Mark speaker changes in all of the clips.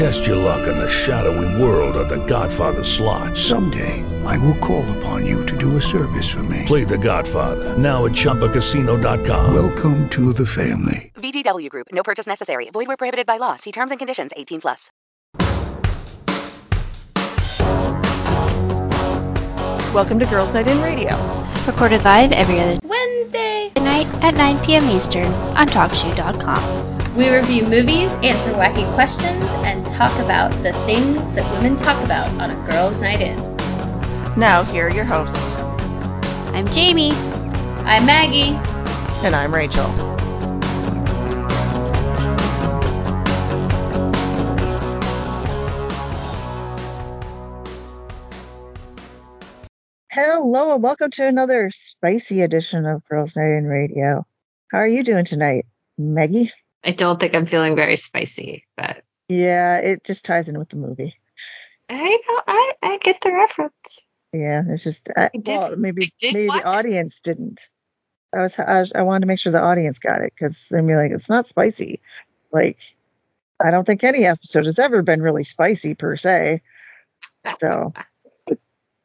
Speaker 1: Test your luck in the shadowy world of The Godfather slot.
Speaker 2: Someday, I will call upon you to do a service for me.
Speaker 1: Play The Godfather now at ChumbaCasino.com.
Speaker 2: Welcome to the family.
Speaker 3: VGW Group. No purchase necessary. Void where prohibited by law. See terms and conditions. 18 plus.
Speaker 4: Welcome to Girls Night In Radio.
Speaker 5: Recorded live every other
Speaker 6: Wednesday.
Speaker 5: night at 9 p.m. Eastern on TalkShoe.com.
Speaker 6: We review movies, answer wacky questions, and talk about the things that women talk about on a girls' night in.
Speaker 4: Now, here are your hosts,
Speaker 5: I'm Jamie.
Speaker 6: I'm Maggie.
Speaker 4: and I'm Rachel.
Speaker 7: Hello and welcome to another spicy edition of Girls Night in Radio. How are you doing tonight, Maggie?
Speaker 8: I don't think I'm feeling very spicy, but
Speaker 7: Yeah, it just ties in with the movie.
Speaker 8: I know I, I get the reference.
Speaker 7: Yeah, it's just I,
Speaker 8: I did-
Speaker 7: well, maybe maybe the
Speaker 8: it.
Speaker 7: audience didn't. I was, I I wanted to make sure the audience got it because they'd be like, it's not spicy. Like, I don't think any episode has ever been really spicy per se. So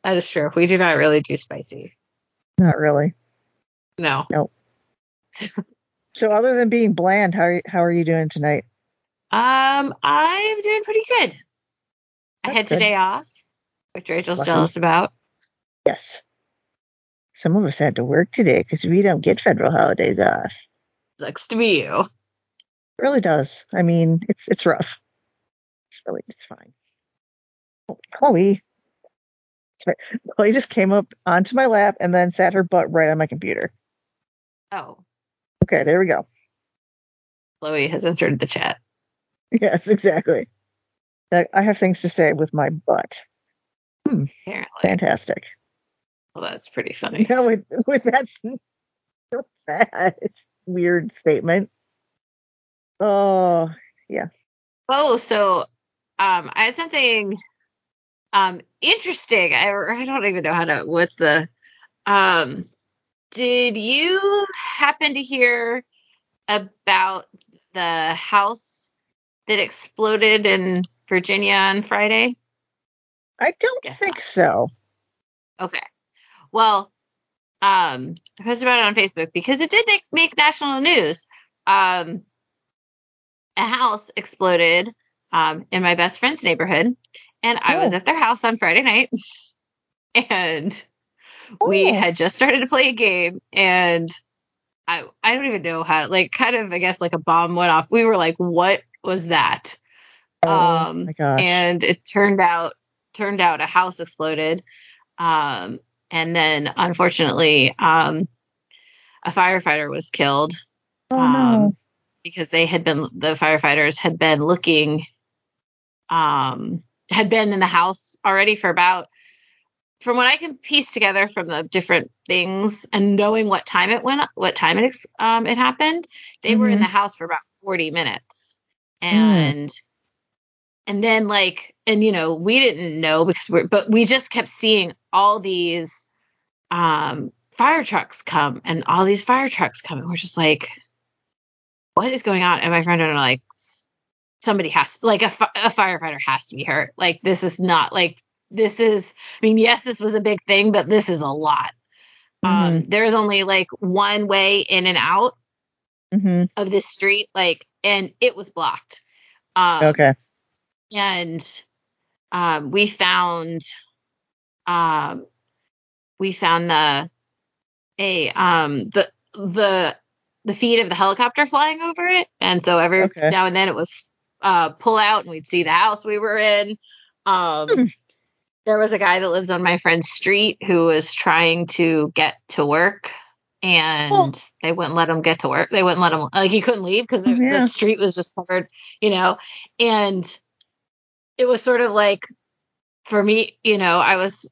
Speaker 8: That is true. We do not really do spicy.
Speaker 7: not really.
Speaker 8: No.
Speaker 7: So other than being bland, how are, how are you doing tonight?
Speaker 8: Um, I'm doing pretty good. I
Speaker 7: That's
Speaker 8: had
Speaker 7: good.
Speaker 8: today off, which Rachel's
Speaker 7: Lucky.
Speaker 8: jealous about.
Speaker 7: Yes. Some of us had to work today because we don't get federal holidays off.
Speaker 8: Sucks to be you.
Speaker 7: It really does. I mean, it's it's rough. It's really it's fine. Oh, Chloe. Chloe just came up onto my lap and then sat her butt right on my computer.
Speaker 8: Oh,
Speaker 7: Okay, there we go.
Speaker 8: Chloe has entered the chat.
Speaker 7: Yes, exactly. I have things to say with my butt.
Speaker 8: Apparently.
Speaker 7: Fantastic.
Speaker 8: Well, that's pretty funny.
Speaker 7: Now with with that, with that weird statement. Oh, yeah.
Speaker 8: Oh, so um, I had something um interesting. I, I don't even know how to. What's the um? Did you happen to hear about the house that exploded in Virginia on Friday?
Speaker 7: I don't
Speaker 8: Guess
Speaker 7: think
Speaker 8: not.
Speaker 7: so.
Speaker 8: Okay. Well, um, I posted about it on Facebook because it did make, make national news. Um, a house exploded um, in my best friend's neighborhood, and I was
Speaker 7: Oh.
Speaker 8: at their house on Friday night, and we
Speaker 7: Oh.
Speaker 8: had just started to play a game, and I I don't even know how like kind of I guess like a bomb went off. We were like, what was that?
Speaker 7: Oh
Speaker 8: um, and it turned out turned out a house exploded um, and then unfortunately um, a firefighter was killed
Speaker 7: oh
Speaker 8: um,
Speaker 7: no.
Speaker 8: because they had been the firefighters had been looking um, had been in the house already for about from what I can piece together from the different things and knowing what time it went what time it um, it happened they were in the house for about 40 minutes. And and then like and you know we didn't know because we're but we just kept seeing all these um fire trucks come and all these fire trucks come and we're just like what is going on? And my friend and I are like somebody has like a, a firefighter has to be hurt. Like this is not like this is i mean yes this was a big thing but this is a lot um there is only like one way in and out
Speaker 7: hmm
Speaker 8: of this street like and it was blocked um
Speaker 7: Okay.
Speaker 8: and um, we found um, we found the a um the the the feed of the helicopter flying over it and so every
Speaker 7: Okay.
Speaker 8: now and then it was uh pull out and we'd see the house we were in um
Speaker 7: Hmm.
Speaker 8: There was a guy that lives on my friend's street who was trying to get to work and
Speaker 7: Oh.
Speaker 8: they wouldn't let him get to work they wouldn't let him like he couldn't leave because
Speaker 7: Oh, yeah.
Speaker 8: the street was just covered you know and it was sort of like for me you know i was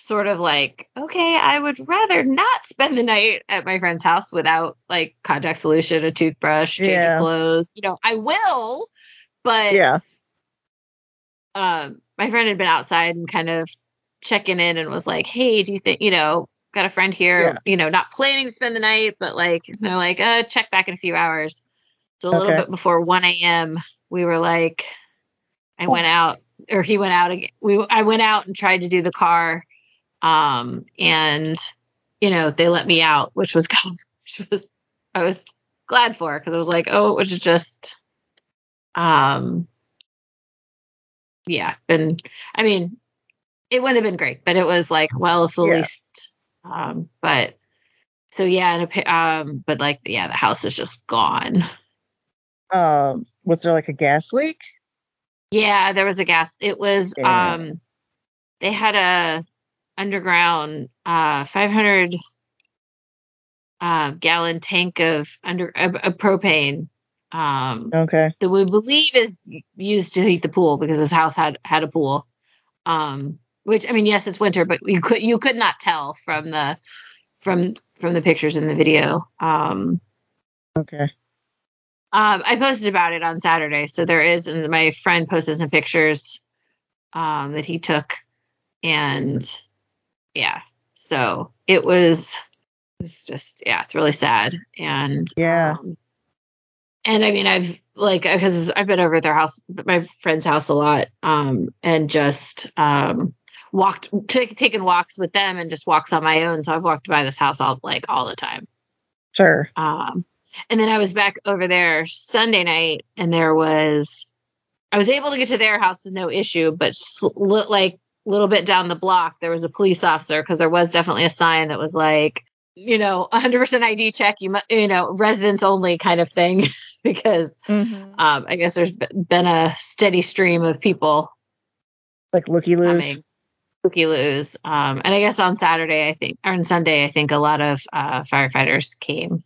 Speaker 8: sort of like, okay, I would rather not spend the night at my friend's house without like contact solution, a toothbrush, change
Speaker 7: Yeah.
Speaker 8: of clothes. You know, I will, but
Speaker 7: Yeah.
Speaker 8: um, my friend had been outside and kind of checking in and was like, "Hey, do you think you know got a friend here?
Speaker 7: Yeah.
Speaker 8: You know, not planning to spend the night, but like they're like, uh, check back in a few hours." So a little bit before 1 a.m., we were like, I went out, or he went out again. We I went out and tried to do the car, um, and you know they let me out, which was which was I was glad for because I was like, oh, it was just, um, yeah, been. I mean, it wouldn't have been great, but it was like, well, it's the
Speaker 7: Yeah.
Speaker 8: least. Um, but so yeah, and appa- um, but like, yeah, the house is just gone.
Speaker 7: Um, was there like a gas leak?
Speaker 8: Yeah, there was a gas. It was
Speaker 7: Yeah.
Speaker 8: um, they had a underground uh 500 uh gallon tank of under uh, uh, propane um
Speaker 7: Okay.
Speaker 8: that we believe is used to heat the pool because his house had had a pool. Um, which I mean, yes, it's winter, but you could you could not tell from the from from the pictures in the video. Um,
Speaker 7: Okay.
Speaker 8: um, I posted about it on Saturday, so there is, and my friend posted some pictures um, that he took, and yeah, so it was it's just yeah, it's really sad, and
Speaker 7: Yeah.
Speaker 8: um, and I mean, I've like because I've been over at their house, my friend's house a lot, um, and just um walked t- taken walks with them and just walks on my own. So I've walked by this house all like all the time.
Speaker 7: Sure.
Speaker 8: Um, and then I was back over there Sunday night, and there was I was able to get to their house with no issue, but s- li- like a little bit down the block, there was a police officer because there was definitely a sign that was like, you know, 100% ID check, you mu- you know, residents only kind of thing, because
Speaker 7: Mm-hmm.
Speaker 8: um, I guess there's been a steady stream of people
Speaker 7: Like looky loos.
Speaker 8: coming. Cookie loos. Um, and I guess on Saturday, I think, or on Sunday, I think a lot of uh, firefighters came.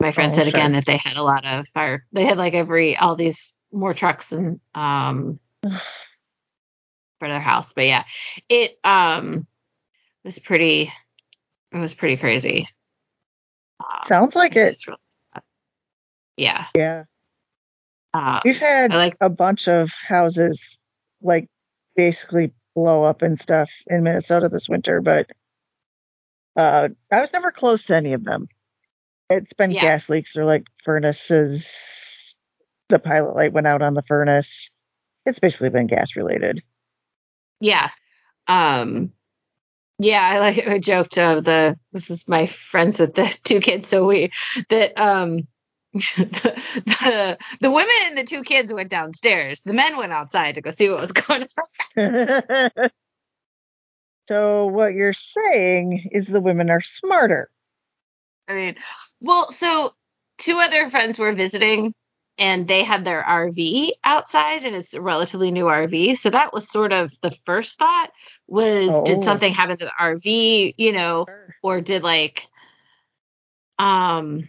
Speaker 8: My friend
Speaker 7: Oh,
Speaker 8: said again that they had a lot of fire. They had like every all these more trucks and um for their house. But yeah, it um was pretty. It was pretty crazy. Um,
Speaker 7: Sounds like
Speaker 8: it's
Speaker 7: it.
Speaker 8: really sad. Yeah.
Speaker 7: Yeah.
Speaker 8: Uh,
Speaker 7: We've had
Speaker 8: I like-
Speaker 7: a bunch of houses like basically blow up and stuff in Minnesota this winter, but uh I was never close to any of them. It's been
Speaker 8: Yeah.
Speaker 7: gas leaks or like furnaces. The pilot light went out on the furnace. It's basically been gas related.
Speaker 8: yeah um yeah i like i joked uh, the this is my friends with the two kids so we that um the, the the women and the two kids went downstairs the men went outside to go see what was going on
Speaker 7: so what you're saying is the women are smarter.
Speaker 8: i mean well so two other friends were visiting and they had their rv outside and it's a relatively new rv so that was sort of the first thought was
Speaker 7: Oh.
Speaker 8: did something happen to the rv you know or did like um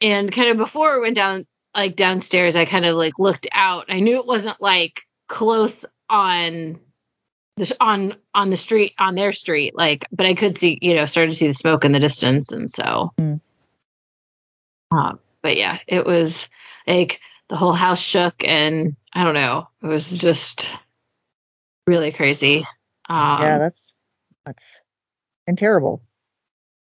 Speaker 8: and kind of before we went down like downstairs i kind of like looked out i knew it wasn't like close on the on on the street on their street like but i could see you know started to see the smoke in the distance and so
Speaker 7: Hmm.
Speaker 8: um but yeah it was like the whole house shook and i don't know it was just really crazy um
Speaker 7: yeah, that's that's and terrible.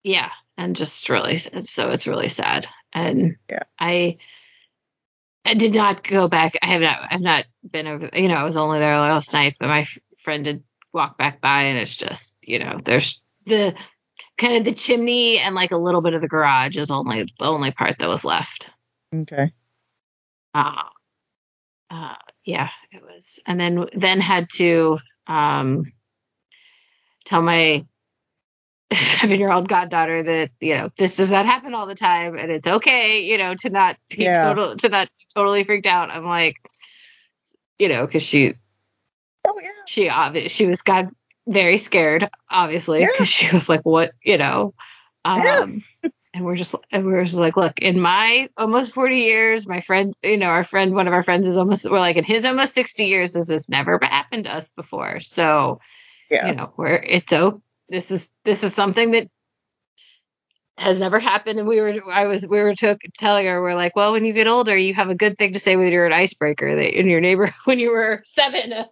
Speaker 8: yeah and just really so it's really sad and
Speaker 7: Yeah.
Speaker 8: i i did not go back i have not i've not been over you know i was only there last night but my f- friend did walk back by and it's just you know there's the kind of the chimney and like a little bit of the garage is only the only part that was left
Speaker 7: Okay.
Speaker 8: uh, uh yeah it was and then then had to um tell my seven year old goddaughter that you know this does not happen all the time and it's okay you know to not be
Speaker 7: Yeah.
Speaker 8: total to not be totally freaked out i'm like you know because she
Speaker 7: Oh yeah.
Speaker 8: she obvi- she was got very scared obviously
Speaker 7: Yeah.
Speaker 8: because she was like what you know
Speaker 7: Yeah.
Speaker 8: um and we're just and we're just like look in my almost 40 years my friend you know our friend one of our friends is almost we're like in his almost 60 years this has never happened to us before so
Speaker 7: Yeah.
Speaker 8: you know we're it's o- this is this is something that has never happened and we were i was we were took, telling her we're like well when you get older you have a good thing to say when you're an icebreaker that in your neighbor when you were seven uh,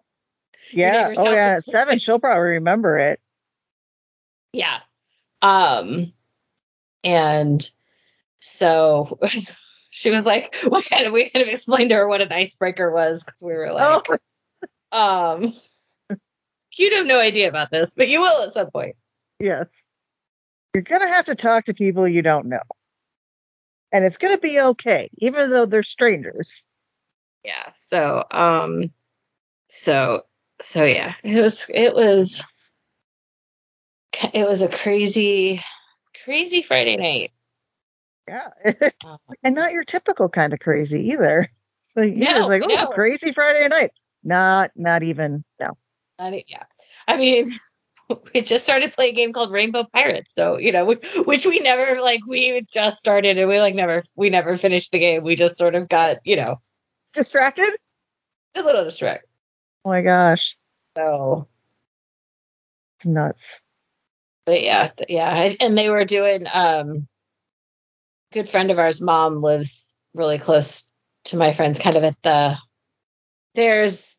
Speaker 7: Yeah. Oh yeah. Seven, she'll probably remember it.
Speaker 8: yeah um and so she was like we kind of we kind of explained to her what an icebreaker was because we were like
Speaker 7: Oh
Speaker 8: um you'd have no idea about this but you will at some point
Speaker 7: yes. You're gonna have to talk to people you don't know. And it's gonna be okay, even though they're strangers.
Speaker 8: yeah so um so so yeah it was it was it was a crazy crazy friday night
Speaker 7: Yeah.
Speaker 8: Um,
Speaker 7: and not your typical kind of crazy either. So you're
Speaker 8: No,
Speaker 7: just like, oh,
Speaker 8: no.
Speaker 7: crazy Friday night. Not, not even. No.
Speaker 8: I mean, yeah. I mean we just started playing a game called rainbow pirates so you know which, which we never like we just started and we like never we never finished the game. We just sort of got you know
Speaker 7: Distracted?
Speaker 8: a little distracted.
Speaker 7: Oh my gosh,
Speaker 8: so.
Speaker 7: It's nuts.
Speaker 8: but yeah yeah and they were doing um good friend of ours mom lives really close to my friends kind of at the there's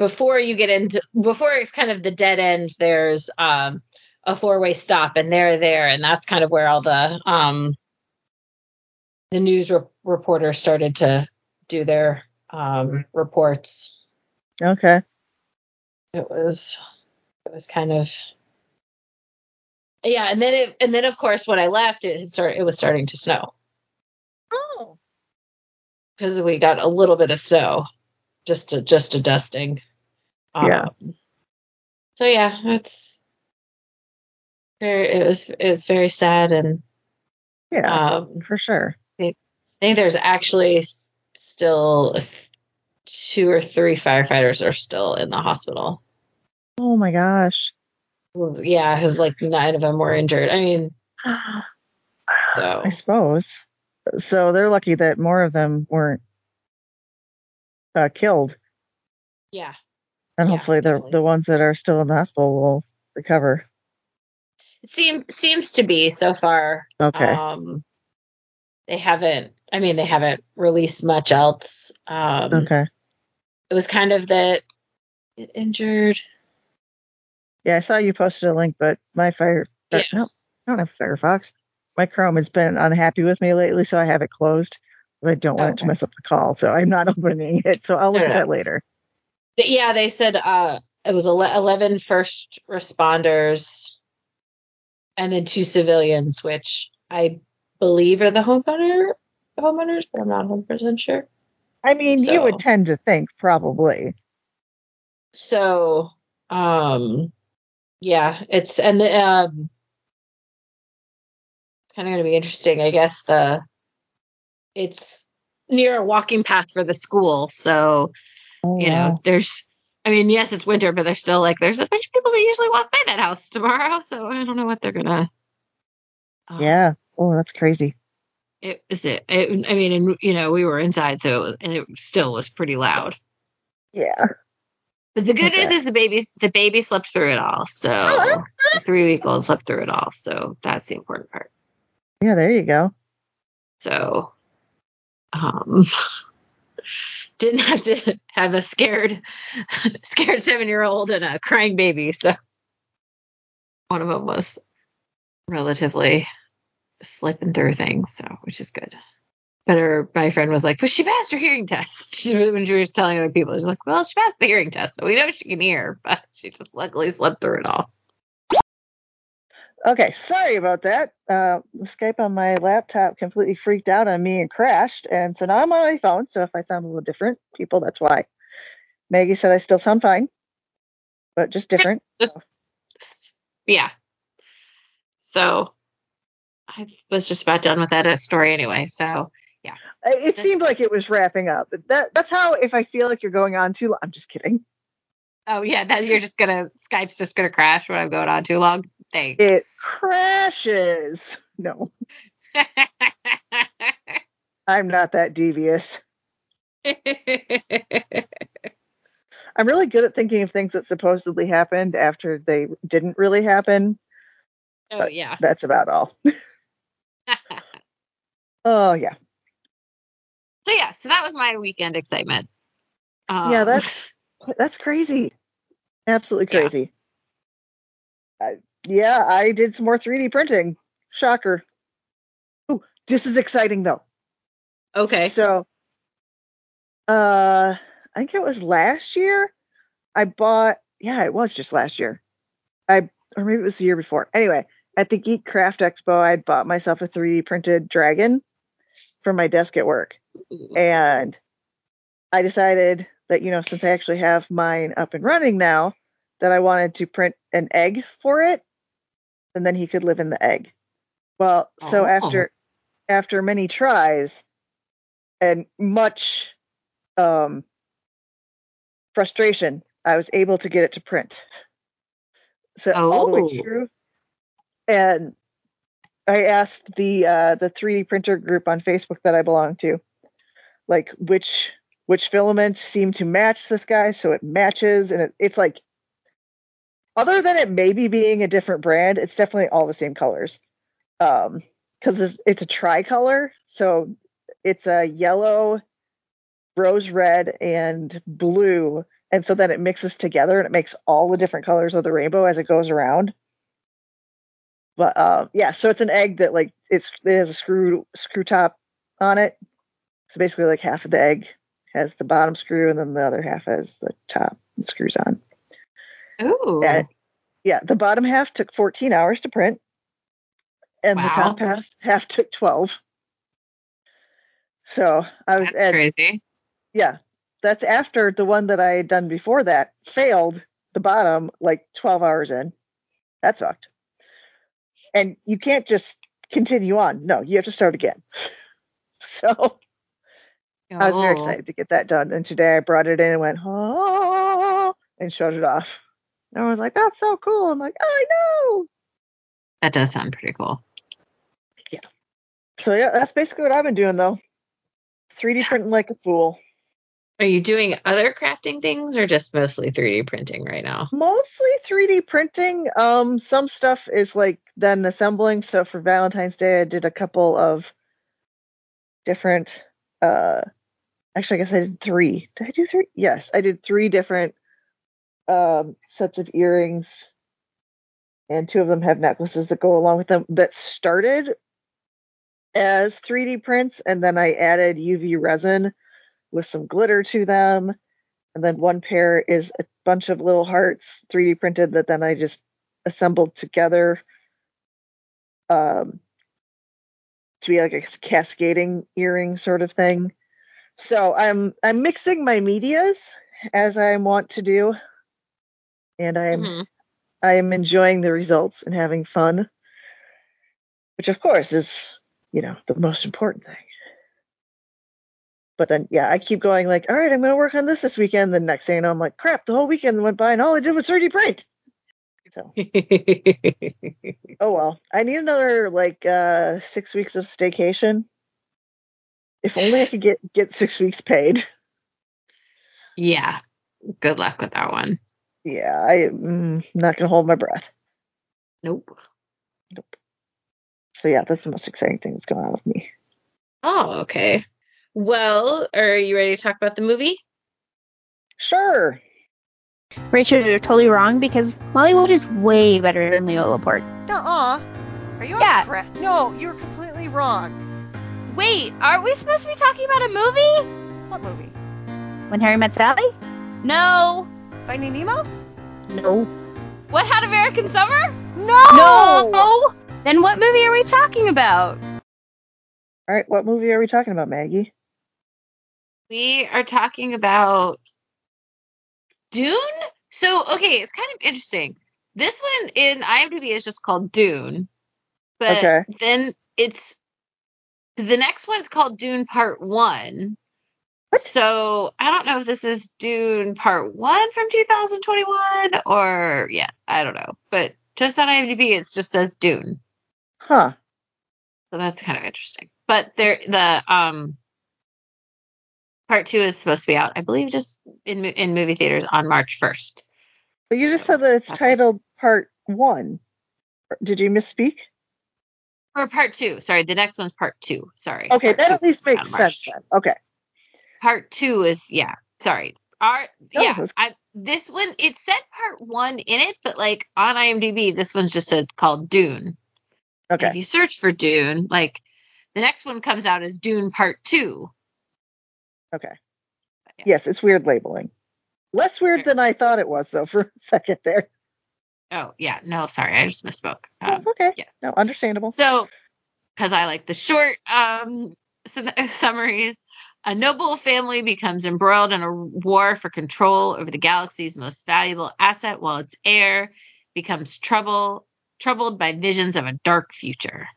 Speaker 8: before you get into before it's kind of the dead end there's um a four way stop and they're there and that's kind of where all the um the news re- reporters started to do their um reports
Speaker 7: Okay.
Speaker 8: it was it was kind of yeah and then it and then of course when i left it had started it was starting to snow
Speaker 7: Oh.
Speaker 8: because we got a little bit of snow just a just a dusting
Speaker 7: Yeah.
Speaker 8: Um, so yeah it's very it was it was very sad and
Speaker 7: Yeah,
Speaker 8: um
Speaker 7: for sure.
Speaker 8: i think there's actually still two or three firefighters are still in the hospital
Speaker 7: Oh my gosh.
Speaker 8: yeah because like nine of them were injured i mean so
Speaker 7: I suppose. So they're lucky that more of them weren't uh, killed,
Speaker 8: yeah
Speaker 7: and
Speaker 8: Yeah,
Speaker 7: hopefully the
Speaker 8: definitely.
Speaker 7: the ones that are still in the hospital will recover.
Speaker 8: It seems seems to be so far.
Speaker 7: Okay.
Speaker 8: Um, they haven't. I mean, they haven't released much else. Um,
Speaker 7: okay.
Speaker 8: It was kind of that it injured.
Speaker 7: Yeah, I saw you posted a link, but my fire.
Speaker 8: Yeah.
Speaker 7: No, I don't have Firefox. My Chrome has been unhappy with me lately, so I have it closed. I don't want it to mess up the call, so I'm not opening it. So I'll look
Speaker 8: No,
Speaker 7: at
Speaker 8: no.
Speaker 7: that later.
Speaker 8: Yeah, they said uh, it was ele- 11 first responders and then two civilians, which I believe are the homeowner homeowners, but I'm not 100 percent sure.
Speaker 7: I mean, you would tend to think probably.
Speaker 8: so um yeah it's and the um it's kind of going to be interesting i guess the it's near a walking path for the school so
Speaker 7: Oh,
Speaker 8: you know
Speaker 7: wow.
Speaker 8: there's i mean yes it's winter but there's still like there's a bunch of people that usually walk by that house tomorrow so i don't know what they're gonna um,
Speaker 7: Yeah. Oh, that's crazy.
Speaker 8: it is it, it i mean and you know we were inside so it was, and it still was pretty loud
Speaker 7: Yeah.
Speaker 8: But the good
Speaker 7: Okay.
Speaker 8: news is the baby the baby slept through it all. So the three week old slept through it all. So that's the important part.
Speaker 7: Yeah, there you go.
Speaker 8: So um didn't have to have a scared scared seven year old and a crying baby. So one of them was relatively slipping through things, so which is good. But her my friend was like, but she passed her hearing test. When she was telling other people, she's like, well, she passed the hearing test, so we know she can hear, but she just luckily slept through it all.
Speaker 7: Okay, sorry about that. Uh, Skype on my laptop completely freaked out on me and crashed, and so now I'm on my phone. So if I sound a little different, people, that's why. Maggie said I still sound fine, but just different.
Speaker 8: just yeah. So I was just about done with that story anyway. So
Speaker 7: yeah, It seemed like it was wrapping up. That that's how if I feel like you're going on too long. I'm just kidding.
Speaker 8: oh yeah, that you're just gonna Skype's just gonna crash when I'm going on too long. Thanks.
Speaker 7: It crashes. No, I'm not that devious. I'm really good at thinking of things that supposedly happened after they didn't really happen.
Speaker 8: Oh yeah.
Speaker 7: That's about all. Oh yeah.
Speaker 8: so yeah, so that was my weekend excitement.
Speaker 7: yeah,
Speaker 8: Um,
Speaker 7: that's that's crazy. Absolutely
Speaker 8: Yeah.
Speaker 7: crazy. I, yeah, I did some more 3D printing. Shocker. Oh, this is exciting though.
Speaker 8: okay.
Speaker 7: So, uh, I think it was last year. I bought. Yeah, it was just last year. I or maybe it was the year before. Anyway, at the Geek Craft Expo, I bought myself a 3D printed dragon for my desk at work, and I decided that you know since I actually have mine up and running now, that I wanted to print an egg for it, and then he could live in the egg. Well, so
Speaker 8: Oh.
Speaker 7: after after many tries and much um, frustration, I was able to get it to print. So all the way
Speaker 8: Oh.
Speaker 7: through, and I asked the uh, the 3D printer group on Facebook that I belong to, like which which filament seemed to match this guy, so it matches, and it, it's like, other than it maybe being a different brand, it's definitely all the same colors, um, because it's, it's a tricolor, so it's a yellow, rose red, and blue, and so then it mixes together and it makes all the different colors of the rainbow as it goes around. But uh, yeah, so it's an egg that like it's it has a screw screw top on it. So basically, like half of the egg has the bottom screw, and then the other half has the top and screws on.
Speaker 8: Ooh.
Speaker 7: Yeah, the bottom half took 14 hours to print, and the top half half took 12. So I was
Speaker 8: That's
Speaker 7: at
Speaker 8: crazy.
Speaker 7: yeah, that's after the one that I had done before that failed the bottom like 12 hours in. That sucked. And you can't just continue on. No, you have to start again. So I was very
Speaker 8: Oh.
Speaker 7: excited to get that done. And today I brought it in and went, oh, and shut it off. And I was like, that's so cool. I'm like, oh, I know.
Speaker 8: That does sound pretty cool. Yeah.
Speaker 7: So yeah, that's basically what I've been doing though. 3D printing like a fool.
Speaker 8: Are you doing other crafting things or just mostly 3D printing right now?
Speaker 7: Mostly 3D printing. Um, some stuff is like then assembling. So for Valentine's Day, I did a couple of different. Uh, actually, I guess I did three. Did I do three? Yes, I did three different um, sets of earrings, and two of them have necklaces that go along with them. That started as 3D prints, and then I added UV resin with some glitter to them. And then one pair is a bunch of little hearts 3D printed that then I just assembled together um, to be like a cascading earring sort of thing. So I'm I'm mixing my medias as I want to do, and I'm
Speaker 8: Mhm.
Speaker 7: I am enjoying the results and having fun, which of course is you know the most important thing. But then yeah, I keep going like, all right, I'm gonna work on this this weekend. The next thing you know, I'm like, crap, the whole weekend went by and all I did was 3D print. So oh well, I need another like uh six weeks of staycation. If only I could get get six weeks paid.
Speaker 8: yeah. Good luck with that one.
Speaker 7: Yeah, I'm mm, not gonna hold my breath.
Speaker 8: Nope. Nope.
Speaker 7: So yeah, that's the most exciting thing that's going on with me.
Speaker 8: Oh, okay. Well, are you ready to talk about the movie?
Speaker 7: Sure.
Speaker 5: Rachel, you're totally wrong because Molly Wood is way better than Leo Laporte.
Speaker 4: Nuh-uh. Are you
Speaker 5: Yeah.
Speaker 4: on crack? No, you're completely wrong.
Speaker 9: Wait, aren't we supposed to be talking about a movie?
Speaker 4: What movie?
Speaker 5: When Harry Met Sally?
Speaker 9: No.
Speaker 4: Finding Nemo?
Speaker 5: No.
Speaker 9: Wet Hot American Summer?
Speaker 4: No.
Speaker 5: No.
Speaker 9: Then what movie are we talking about?
Speaker 7: All right, what movie are we talking about, Maggie?
Speaker 8: We are talking about Dune. So, okay, it's kind of interesting. This one in IMDb is just called Dune, but
Speaker 7: Okay.
Speaker 8: then it's the next one's called Dune Part One. So I don't know if this is Dune Part One from 2021 or yeah, I don't know. But just on IMDb, it just says Dune.
Speaker 7: Huh.
Speaker 8: So that's kind of interesting. But there, the um, part two is supposed to be out, I believe, just in in movie theaters on March first.
Speaker 7: But you just said that it's titled Part One. Did you misspeak?
Speaker 8: Or part two. Sorry, the next one's part two. Sorry.
Speaker 7: Okay, that at least makes sense then. Okay.
Speaker 8: Part two is yeah. Sorry. Our
Speaker 7: No,
Speaker 8: yeah. I this one it said part one in it, but like on IMDb, this one's just said called Dune. And
Speaker 7: Okay.
Speaker 8: if you search for Dune, like the next one comes out as Dune Part Two.
Speaker 7: Okay.
Speaker 8: Yeah.
Speaker 7: Yes, it's weird labeling. Less weird than I thought it was, though, for a second there.
Speaker 8: Oh yeah, no, sorry, I just misspoke. Um,
Speaker 7: That's okay.
Speaker 8: yeah.
Speaker 7: No, understandable.
Speaker 8: So, because I like the short um, sum- summaries, a noble family becomes embroiled in a war for control over the galaxy's most valuable asset, while its heir becomes trouble troubled by visions of a dark future.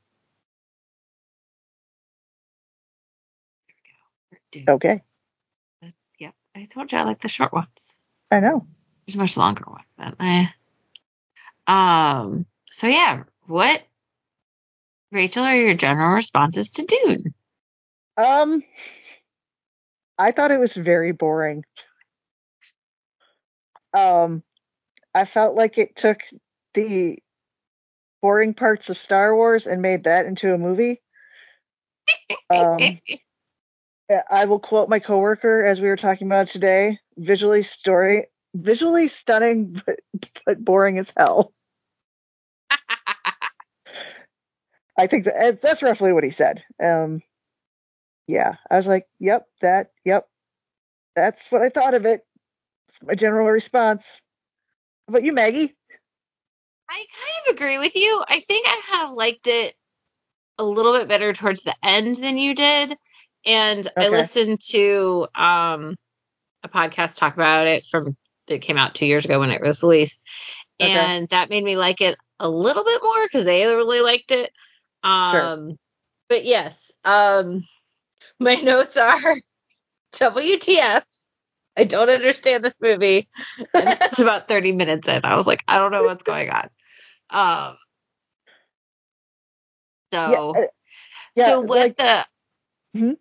Speaker 8: There we go.
Speaker 7: Okay.
Speaker 8: Yep, I told you I like the short ones.
Speaker 7: I know.
Speaker 8: There's a much longer one, but eh. Um. So yeah, what, Rachel, are your general responses to Dune?
Speaker 7: Um, I thought it was very boring. Um, I felt like it took the boring parts of Star Wars and made that into a movie. Um, I will quote my coworker as we were talking about it today: visually story, visually stunning, but, but boring as hell. I think that that's roughly what he said. Um, yeah, I was like, yep, that, yep, that's what I thought of it. It's my general response. How about you, Maggie?
Speaker 8: I kind of agree with you. I think I have liked it a little bit better towards the end than you did. And I listened to um, a podcast talk about it from that came out two years ago when it was released.
Speaker 7: Okay.
Speaker 8: And that made me like it a little bit more because they really liked it. Um, But yes, um, my notes are WTF. I don't understand this movie. And it's about 30 minutes in. I was like, I don't know what's going on. Um, so,
Speaker 7: yeah, uh, yeah,
Speaker 8: so what
Speaker 7: like-
Speaker 8: the
Speaker 7: Mhm.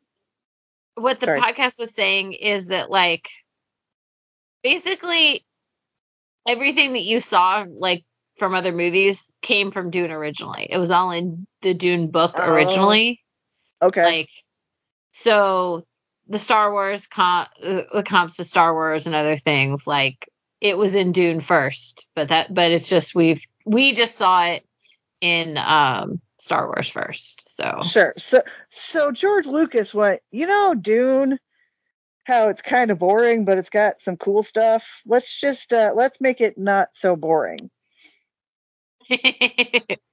Speaker 8: what the
Speaker 7: Sorry.
Speaker 8: podcast was saying is that like basically everything that you saw like from other movies came from Dune originally. It was all in the Dune book
Speaker 7: Oh.
Speaker 8: originally.
Speaker 7: okay,
Speaker 8: Like so the Star Wars com- uh, the comps to Star Wars and other things like it was in Dune first, but that but it's just we've we just saw it in um Star Wars first. So
Speaker 7: sure. So, so George Lucas went, you know, Dune, how it's kind of boring, but it's got some cool stuff. Let's just uh, let's make it not so boring.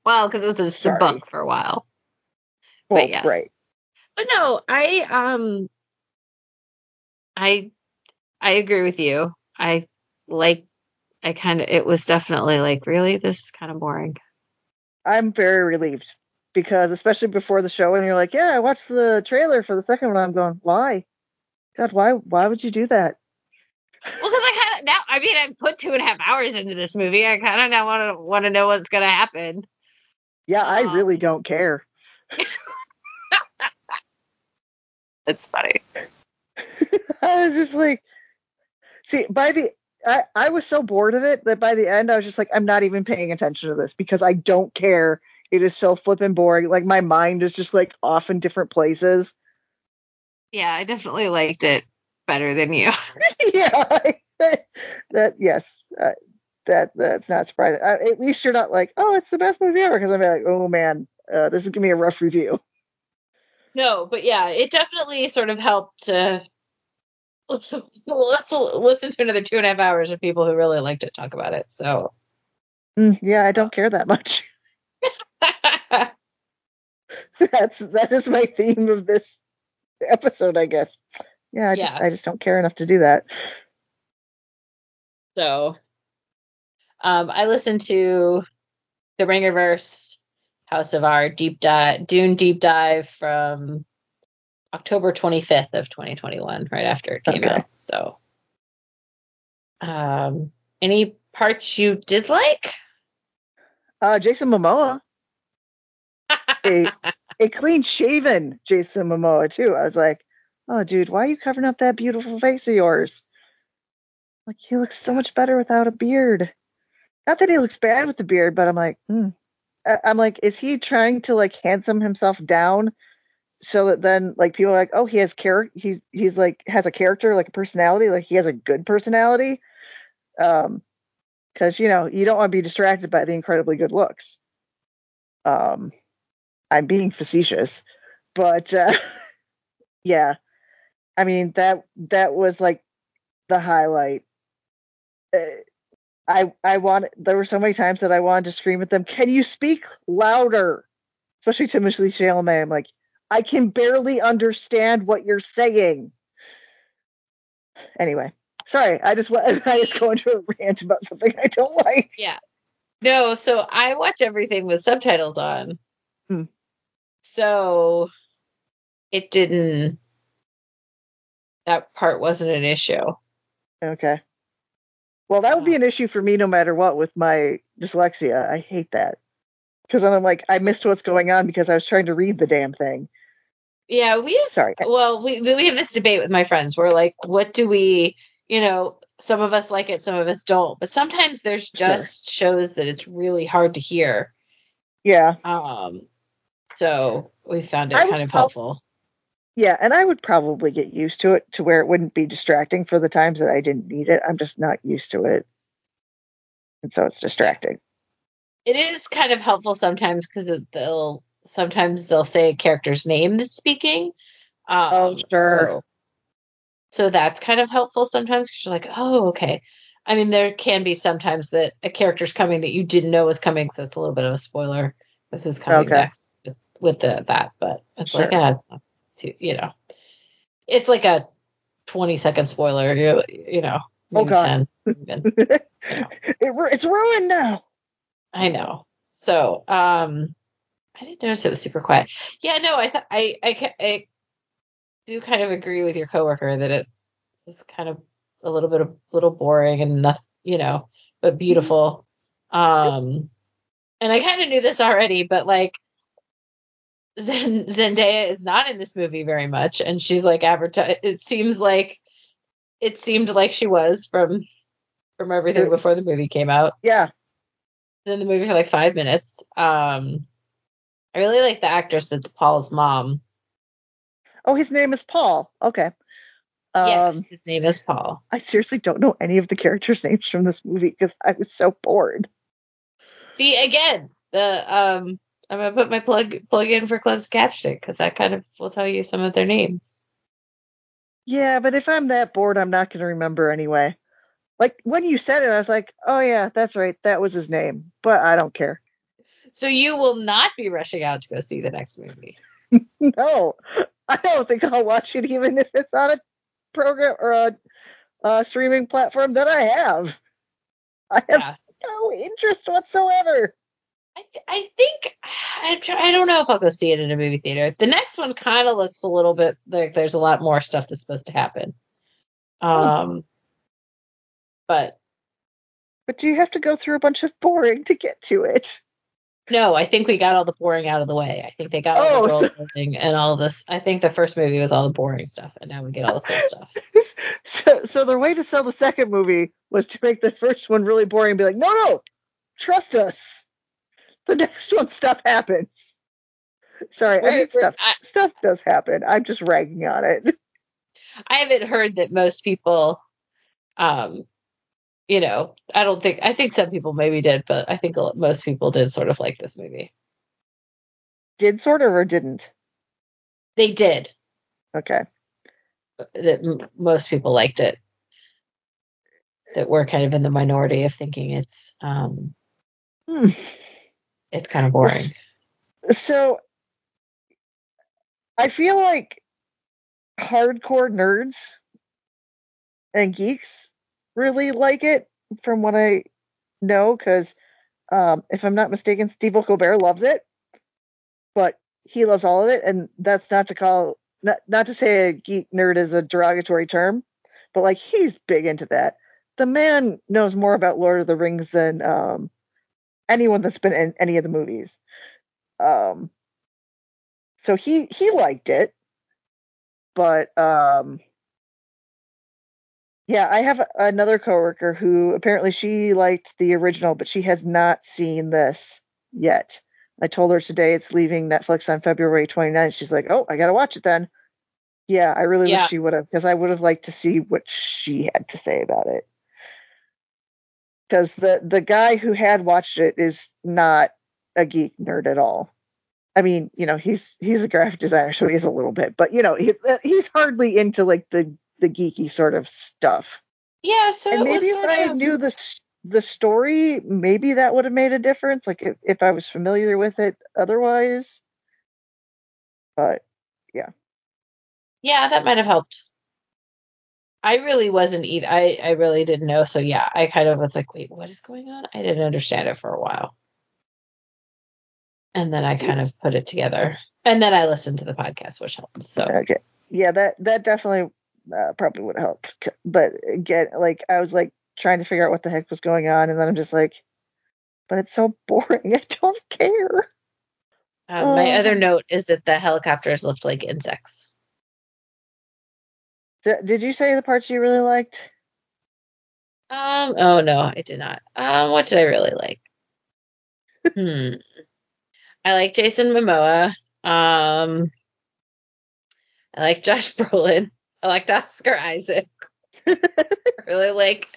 Speaker 8: well, because it was just a
Speaker 7: Sorry.
Speaker 8: book for a while.
Speaker 7: Well,
Speaker 8: but yes.
Speaker 7: right.
Speaker 8: But no, I um I I agree with you. I like I kind of it was definitely like really this is kind of boring.
Speaker 7: I'm very relieved because especially before the show, and you're like, yeah, I watched the trailer for the second one. I'm going, why? God, why? Why would you do that?
Speaker 8: Well, because I kind of now I mean I put two and a half hours into this movie. I kind of now want to want to know what's gonna happen.
Speaker 7: Yeah, I
Speaker 8: Um,
Speaker 7: really don't care.
Speaker 8: It's funny.
Speaker 7: I was just like, see, by the I, I was so bored of it that by the end I was just like, I'm not even paying attention to this because I don't care. It is so flippin' boring. Like my mind is just like off in different places.
Speaker 8: Yeah, I definitely liked it better than you.
Speaker 7: yeah, that yes, uh, that that's not surprising. Uh, at least you're not like, oh, it's the best movie ever because I'm like, oh man, uh, this is gonna be a rough review.
Speaker 8: No, but yeah, it definitely sort of helped to listen to another two and a half hours of people who really liked it talk about it. So
Speaker 7: Mm, yeah, I don't care that much. that's that is my theme of this episode, I guess. Yeah, I just I just don't care enough to do that.
Speaker 8: so um, I listened to the Ringerverse House of R deep dive Dune deep dive from October 25th of 2021, right after it came
Speaker 7: Okay.
Speaker 8: out. So um, any parts you did like?
Speaker 7: Uh, Jason Momoa, a a clean shaven Jason Momoa too. I was like, oh, dude, why are you covering up that beautiful face of yours? Like, he looks so much better without a beard. Not that he looks bad with the beard, but I'm like, hmm. I'm like, is he trying to like handsome himself down so that then like people are like, oh, he has character, he's he's like has a character, like a personality, like he has a good personality. Um, because you know you don't want to be distracted by the incredibly good looks. Um, I'm being facetious, but uh, yeah, I mean that that was like the highlight. Uh, I I want there were so many times that I wanted to scream at them, "Can you speak louder?" Especially Timothée Chalamet. I'm like, I can barely understand what you're saying. Anyway, sorry, I just I just go into a rant about something I don't like.
Speaker 8: Yeah. No, so I watch everything with subtitles on.
Speaker 7: Hmm.
Speaker 8: So it didn't that part wasn't an issue.
Speaker 7: Okay. Well, that would be an issue for me no matter what with my dyslexia. I hate that. Because then I'm like, I missed what's going on because I was trying to read the damn thing.
Speaker 8: Yeah, we have
Speaker 7: Sorry.
Speaker 8: well, we we have this debate with my friends. We're like, what do we, you know, some of us like it, some of us don't. But sometimes there's
Speaker 7: Sure.
Speaker 8: just shows that it's really hard to hear.
Speaker 7: Yeah.
Speaker 8: Um so we found it
Speaker 7: I
Speaker 8: kind of
Speaker 7: help-
Speaker 8: helpful.
Speaker 7: Yeah. And I would probably get used to it to where it wouldn't be distracting for the times that I didn't need it. I'm just not used to it. And so it's distracting.
Speaker 8: It is kind of helpful sometimes because they'll sometimes they'll say a character's name that's speaking. Um,
Speaker 7: Oh, sure.
Speaker 8: So, so that's kind of helpful sometimes because you're like, oh, okay. I mean, there can be sometimes that a character's coming that you didn't know was coming, so it's a little bit of a spoiler with who's coming
Speaker 7: Okay.
Speaker 8: next with, with the that. But it's like, yeah, it's not too, you know, it's like a 20 second spoiler. You, you know,
Speaker 7: Oh,
Speaker 8: maybe
Speaker 7: God.
Speaker 8: 10 even.
Speaker 7: it, it's ruined now.
Speaker 8: I know. So, um, I didn't notice it was super quiet. Yeah, no, I thought I, I I do kind of agree with your coworker that it is kind of a little bit of little boring and nothing, you know, but beautiful. Um, and I kind of knew this already, but like Zen- Zendaya is not in this movie very much, and she's like advertised. It seems like it seemed like she was from from everything before the movie came out
Speaker 7: Yeah.
Speaker 8: in the movie for like five minutes. Um, I really like the actress that's Paul's mom.
Speaker 7: Oh, his name is Paul. Okay. Um,
Speaker 8: yes, his name is Paul.
Speaker 7: I seriously don't know any of the characters' names from this movie because I was so bored.
Speaker 8: See again, the um, I'm gonna put my plug plug in for closed captions because that kind of will tell you some of their names.
Speaker 7: Yeah, but if I'm that bored, I'm not going to remember anyway. Like when you said it, I was like, oh, yeah, that's right. That was his name. But I don't care.
Speaker 8: So you will not be rushing out to go see the next movie.
Speaker 7: No, I don't think I'll watch it even if it's on a program or a, a streaming platform that I have. I have
Speaker 8: Yeah.
Speaker 7: no interest whatsoever.
Speaker 8: I, th- I think I, try, I don't know if I'll go see it in a movie theater. The next one kind of looks a little bit like there's a lot more stuff that's supposed to happen. Um, but
Speaker 7: But do you have to go through a bunch of boring to get to it?
Speaker 8: no, I think we got all the boring out of the way. I think they got all
Speaker 7: Oh,
Speaker 8: the
Speaker 7: so-
Speaker 8: building and all this. I think the first movie was all the boring stuff, and now we get all the cool stuff.
Speaker 7: So, so their way to sell the second movie was to make the first one really boring and be like, no, no, trust us. The next one, stuff happens. Sorry, I mean, stuff
Speaker 8: I-
Speaker 7: stuff does happen. I'm just ragging on it.
Speaker 8: I haven't heard that most people, um, you know, I don't think I think some people maybe did, but I think most people did sort of like this movie.
Speaker 7: Did sort of or didn't?
Speaker 8: They did.
Speaker 7: Okay.
Speaker 8: That m- most people liked it. That we're kind of in the minority of thinking it's um
Speaker 7: Hmm.
Speaker 8: It's kind of boring.
Speaker 7: So I feel like hardcore nerds and geeks really like it from what I know, because um, if I'm not mistaken, Steve Colbert loves it, but he loves all of it, and that's not to call not not to say a geek nerd is a derogatory term, but like he's big into that. The man knows more about Lord of the Rings than um, anyone that's been in any of the movies. Um, so he he liked it, but um, yeah, I have another coworker who apparently she liked the original, but she has not seen this yet. I told her today it's leaving Netflix on February 29th. She's like, "Oh, I gotta watch it then." Yeah, I really
Speaker 8: Yeah.
Speaker 7: wish she would have, because I would have liked to see what she had to say about it. Because the the guy who had watched it is not a geek nerd at all. I mean, you know, he's he's a graphic designer, so he is a little bit, but you know, he, he's hardly into like the the geeky sort of stuff.
Speaker 8: Yeah, so
Speaker 7: and
Speaker 8: it was
Speaker 7: maybe if I
Speaker 8: of
Speaker 7: knew the the story, maybe that would have made a difference. Like if, if I was familiar with it otherwise. But
Speaker 8: yeah, Yeah, that might have helped. I really wasn't either. I, I really didn't know. So yeah, I kind of was like, wait, what is going on? I didn't understand it for a while. And then I kind of put it together. And then I listened to the podcast, which helped. So
Speaker 7: okay, yeah, that that definitely uh, probably would have helped. But again, like I was like trying to figure out what the heck was going on, and then I'm just like, but it's so boring. I don't care.
Speaker 8: um, my
Speaker 7: Oh.
Speaker 8: other note is that the helicopters looked like insects.
Speaker 7: Did you say the parts you really liked?
Speaker 8: Um, oh no, I did not. Um, what did I really like? hmm. I like Jason Momoa. Um, I like Josh Brolin. I liked Oscar Isaac. I really like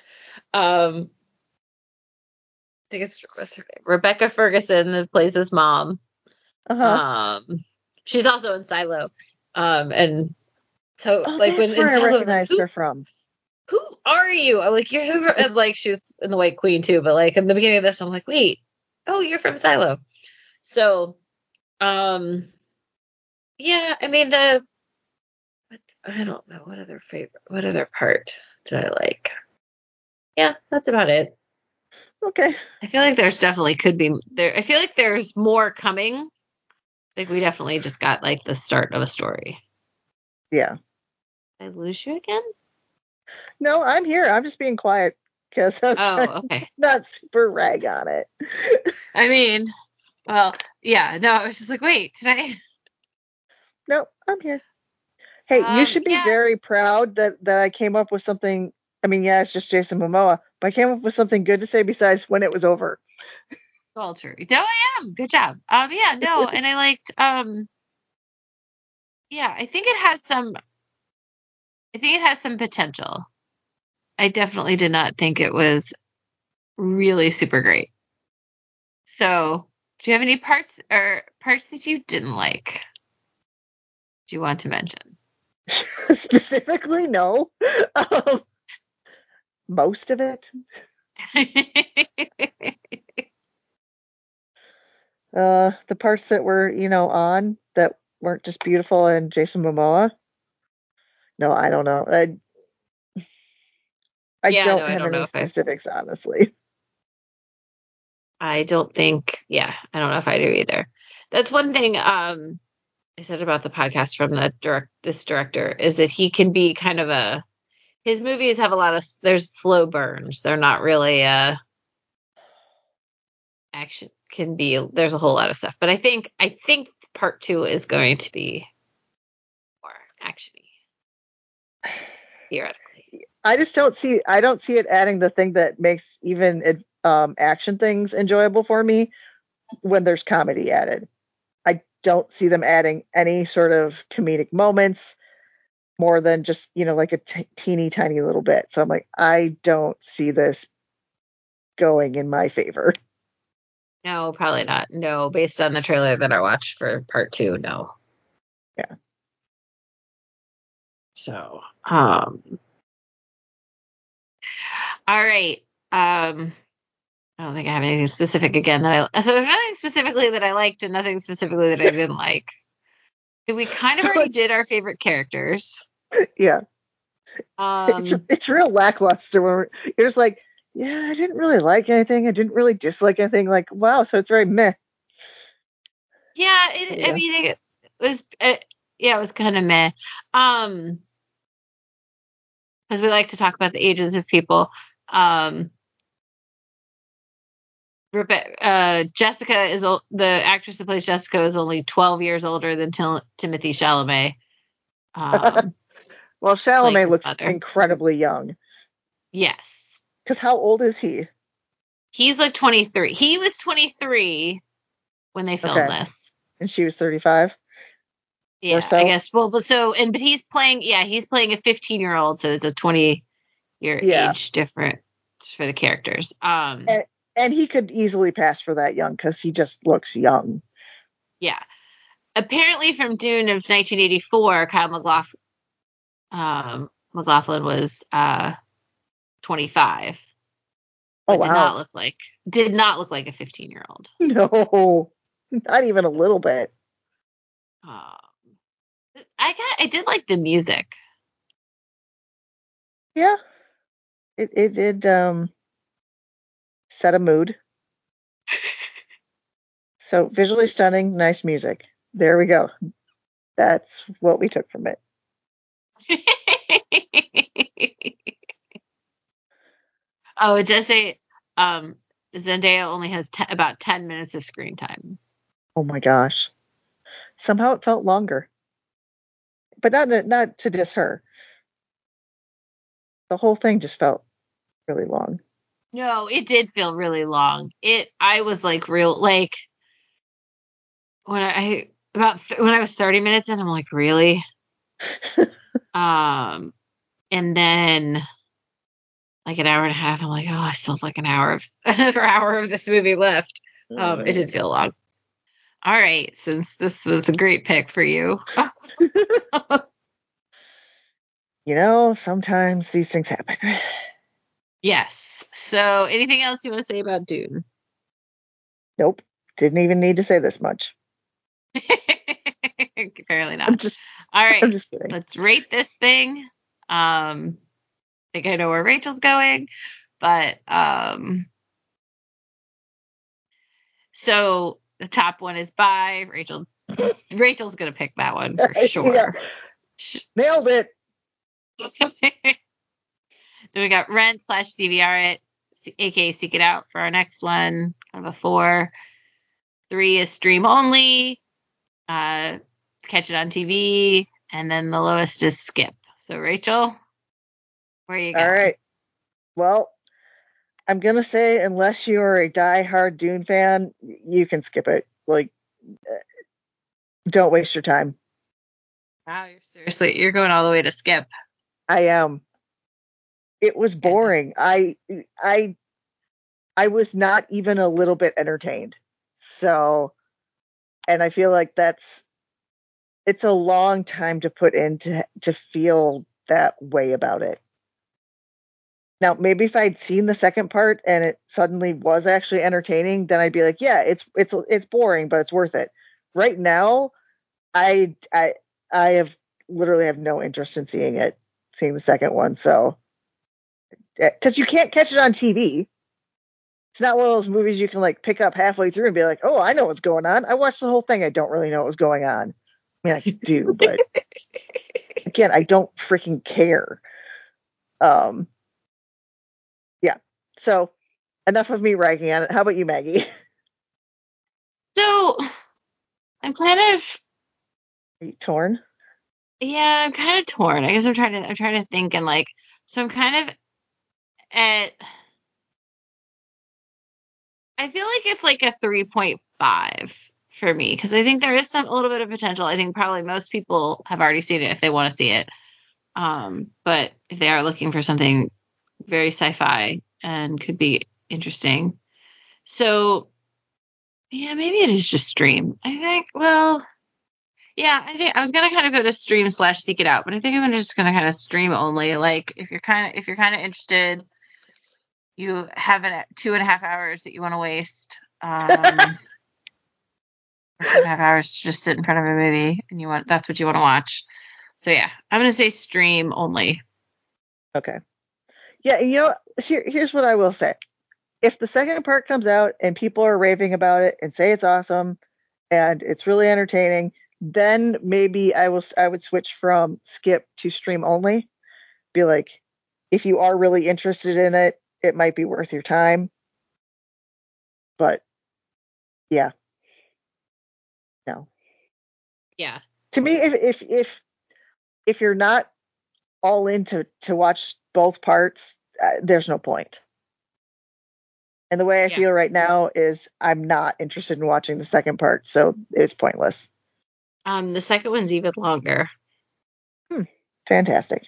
Speaker 8: um I think it's what's her name? Rebecca Ferguson that plays his mom.
Speaker 7: Uh-huh.
Speaker 8: Um she's also in Silo. Um and so
Speaker 7: oh,
Speaker 8: like when in
Speaker 7: where I
Speaker 8: was
Speaker 7: recognized
Speaker 8: who,
Speaker 7: her from.
Speaker 8: who are you? I'm like, you're so and like she was in the White Queen too, but like in the beginning of this, I'm like, wait, oh, you're from Silo. So, um, yeah, I mean the, what, I don't know what other favorite, what other part did I like? Yeah, that's about it.
Speaker 7: Okay.
Speaker 8: I feel like there's definitely could be there. I feel like there's more coming. Like we definitely just got like the start of a story.
Speaker 7: Yeah.
Speaker 8: I lose you again?
Speaker 7: No, I'm here. I'm just being quiet because I'm
Speaker 8: Oh, okay.
Speaker 7: not super rag on it.
Speaker 8: I mean, well, yeah, no, I was just like, wait, did I?
Speaker 7: No, I'm here. Hey, you
Speaker 8: Um,
Speaker 7: should be
Speaker 8: yeah.
Speaker 7: very proud that that I came up with something. I mean, yeah, it's just Jason Momoa, but I came up with something good to say besides when it was over.
Speaker 8: All true. No, I am. Good job. Um, yeah, no, and I liked. Um, yeah, I think it has some. I think it has some potential. I definitely did not think it was really super great. So, do you have any parts or parts that you didn't like? Do you want to mention?
Speaker 7: Specifically, no. Um, most of it. Uh, the parts that were, you know, on that weren't just beautiful and Jason Momoa. No, I don't know. I, I
Speaker 8: Yeah,
Speaker 7: don't
Speaker 8: no,
Speaker 7: have
Speaker 8: don't
Speaker 7: any
Speaker 8: know if I-
Speaker 7: specifics, honestly.
Speaker 8: I don't think, yeah, I don't know if I do either. That's one thing um, I said about the podcast from the direct this director is that he can be kind of a his movies have a lot of there's slow burns. They're not really uh action can be there's a whole lot of stuff. But I think I think part two is going to be more actiony theoretically.
Speaker 7: I just don't see I don't see it adding the thing that makes even um, action things enjoyable for me when there's comedy added. I don't see them adding any sort of comedic moments more than just you know like a t- teeny tiny little bit. So I'm like I don't see this going in my favor.
Speaker 8: No, probably not. No, based on the trailer that I watched for part two, no.
Speaker 7: Yeah.
Speaker 8: So, um, all right. Um, I don't think I have anything specific again that I. So there's nothing specifically that I liked and nothing specifically that I didn't like. We kind of
Speaker 7: So
Speaker 8: already did our favorite characters.
Speaker 7: Yeah,
Speaker 8: Um,
Speaker 7: it's it's real lackluster when we're, you're just like, yeah, I didn't really like anything. I didn't really dislike anything. Like, wow, so it's very meh.
Speaker 8: Yeah, it,
Speaker 7: Yeah.
Speaker 8: I mean, it was, it, yeah, it was kind of meh. Um, because we like to talk about the ages of people. Um, Rebe- uh, Jessica is ol- the actress who plays Jessica is only 12 years older than Til- Timothée Chalamet. Um,
Speaker 7: Well, Chalamet looks
Speaker 8: mother.
Speaker 7: incredibly young.
Speaker 8: yes.
Speaker 7: Because how old is he?
Speaker 8: He's like 23. He was 23 when they filmed
Speaker 7: Okay.
Speaker 8: this.
Speaker 7: And she was 35.
Speaker 8: Yeah,
Speaker 7: so?
Speaker 8: I guess. Well, but so and but he's playing. Yeah, he's playing a 15 year old, so it's a 20 year
Speaker 7: Yeah.
Speaker 8: age difference for the characters. Um,
Speaker 7: And- And he could easily pass for that young because he just looks young.
Speaker 8: yeah. Apparently, from Dune of 1984, Kyle MacLachlan, um, MacLachlan was uh 25.
Speaker 7: Oh,
Speaker 8: but did not look like did not look like a 15 year old.
Speaker 7: No, not even a little bit.
Speaker 8: Um, I got I did like the music.
Speaker 7: Yeah. It, it did um, set a mood. So visually stunning, nice music. There we go. That's what we took from it.
Speaker 8: oh, it does say um, Zendaya only has te- about 10 minutes of screen time.
Speaker 7: Oh my gosh. Somehow it felt longer. But not not to diss her. The whole thing just felt really long.
Speaker 8: No, it did feel really long. It I was like real like when I about th- when I was 30 minutes in, I'm like, really? um, and then like an hour and a half, I'm like, oh, I still have like an hour of another hour of this movie left. Um, it did feel long. All right, since this was a great pick for you.
Speaker 7: You know, sometimes these things happen.
Speaker 8: yes. So, anything else you want to say about Dune?
Speaker 7: Nope. Didn't even need to say this much.
Speaker 8: Apparently
Speaker 7: I'm
Speaker 8: not.
Speaker 7: just
Speaker 8: All right.
Speaker 7: I'm just kidding.
Speaker 8: let's rate this thing. Um, I think I know where Rachel's going, but um, so the top one is by Rachel. Rachel's gonna pick that one for
Speaker 7: Yeah.
Speaker 8: sure.
Speaker 7: Nailed it.
Speaker 8: then we got Rent slash DVR it, aka Seek It Out for our next one. Kind of a four. Three is stream only. Uh, catch it on TV, and then the lowest is skip. So Rachel, where you going?
Speaker 7: All right. Well, I'm gonna say unless you're a die-hard Dune fan, you can skip it. Like, uh, don't waste your time.
Speaker 8: Wow, you're seriously, you're going all the way to skip.
Speaker 7: I am. It was boring. I I I was not even a little bit entertained. So, and I feel like that's it's a long time to put in to to feel that way about it. Now, maybe if I'd seen the second part and it suddenly was actually entertaining, then I'd be like, yeah, it's it's it's boring, but it's worth it. Right now, I I I have literally have no interest in seeing it, seeing the second one. So, because you can't catch it on TV. It's not one of those movies you can like pick up halfway through and be like, oh, I know what's going on. I watched the whole thing. I don't really know what was going on. I mean, I do, but again, I don't freaking care. Um. So, enough of me ragging on it. How about you, Maggie?
Speaker 8: So I'm kind of
Speaker 7: Are you torn?
Speaker 8: yeah, I'm kind of torn. I guess I'm trying to I'm trying to think and like so I'm kind of at I feel like it's like a 3.5 for me because I think there is some a little bit of potential. I think probably most people have already seen it if they want to see it. Um, but if they are looking for something very sci-fi and could be interesting. So yeah, maybe it is just stream. I think well yeah, I think I was gonna kind of go to stream slash seek it out, but I think I'm just gonna kind of stream only. Like if you're kind of if you're kind of interested, you have an two and a half hours that you want to waste. Um, two and a half hours to just sit in front of a movie, and you want that's what you want to watch. So yeah, I'm gonna say stream only.
Speaker 7: Okay. Yeah, you know, here, here's what I will say. If the second part comes out and people are raving about it and say it's awesome and it's really entertaining, then maybe I will I would switch from skip to stream only. Be like, if you are really interested in it, it might be worth your time. But yeah. No.
Speaker 8: Yeah.
Speaker 7: To me, if if if if you're not all in to, to watch both parts, uh, there's no point. And the way I
Speaker 8: Yeah.
Speaker 7: feel right now is I'm not interested in watching the second part, so it's pointless.
Speaker 8: Um, the second one's even longer, Hmm.
Speaker 7: Fantastic.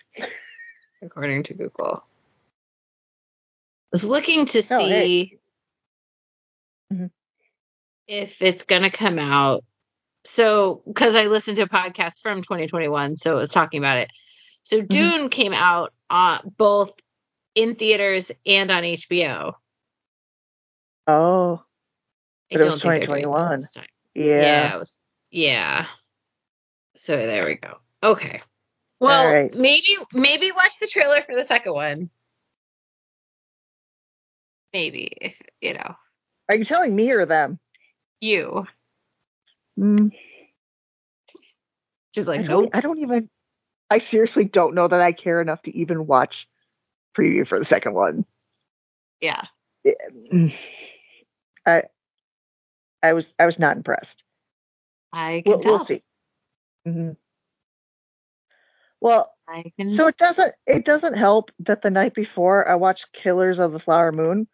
Speaker 8: according to Google. I was looking to
Speaker 7: Oh, hey.
Speaker 8: see
Speaker 7: Mhm.
Speaker 8: if it's gonna come out. So, because I listened to a podcast from 2021, so it was talking about it. So,
Speaker 7: Mm-hmm.
Speaker 8: Dune came out on both in theaters and on HBO.
Speaker 7: Oh,
Speaker 8: I
Speaker 7: But it was
Speaker 8: don't think they're doing
Speaker 7: 2021. yeah.
Speaker 8: Yeah, was, yeah. So there we go. Okay. Well,
Speaker 7: right.
Speaker 8: maybe maybe watch the trailer for the second one. Maybe if you know
Speaker 7: Are you telling me or them?
Speaker 8: you.
Speaker 7: Mm,
Speaker 8: She's
Speaker 7: I,
Speaker 8: like,
Speaker 7: really-
Speaker 8: nope.
Speaker 7: I don't even. I seriously don't know that I care enough to even watch preview for the second one.
Speaker 8: Yeah.
Speaker 7: I I was I was not impressed.
Speaker 8: I can
Speaker 7: We'll,
Speaker 8: tell.
Speaker 7: we'll see. hmm Well,
Speaker 8: I can.
Speaker 7: so it doesn't it doesn't help that the night before I watched Killers of the Flower Moon,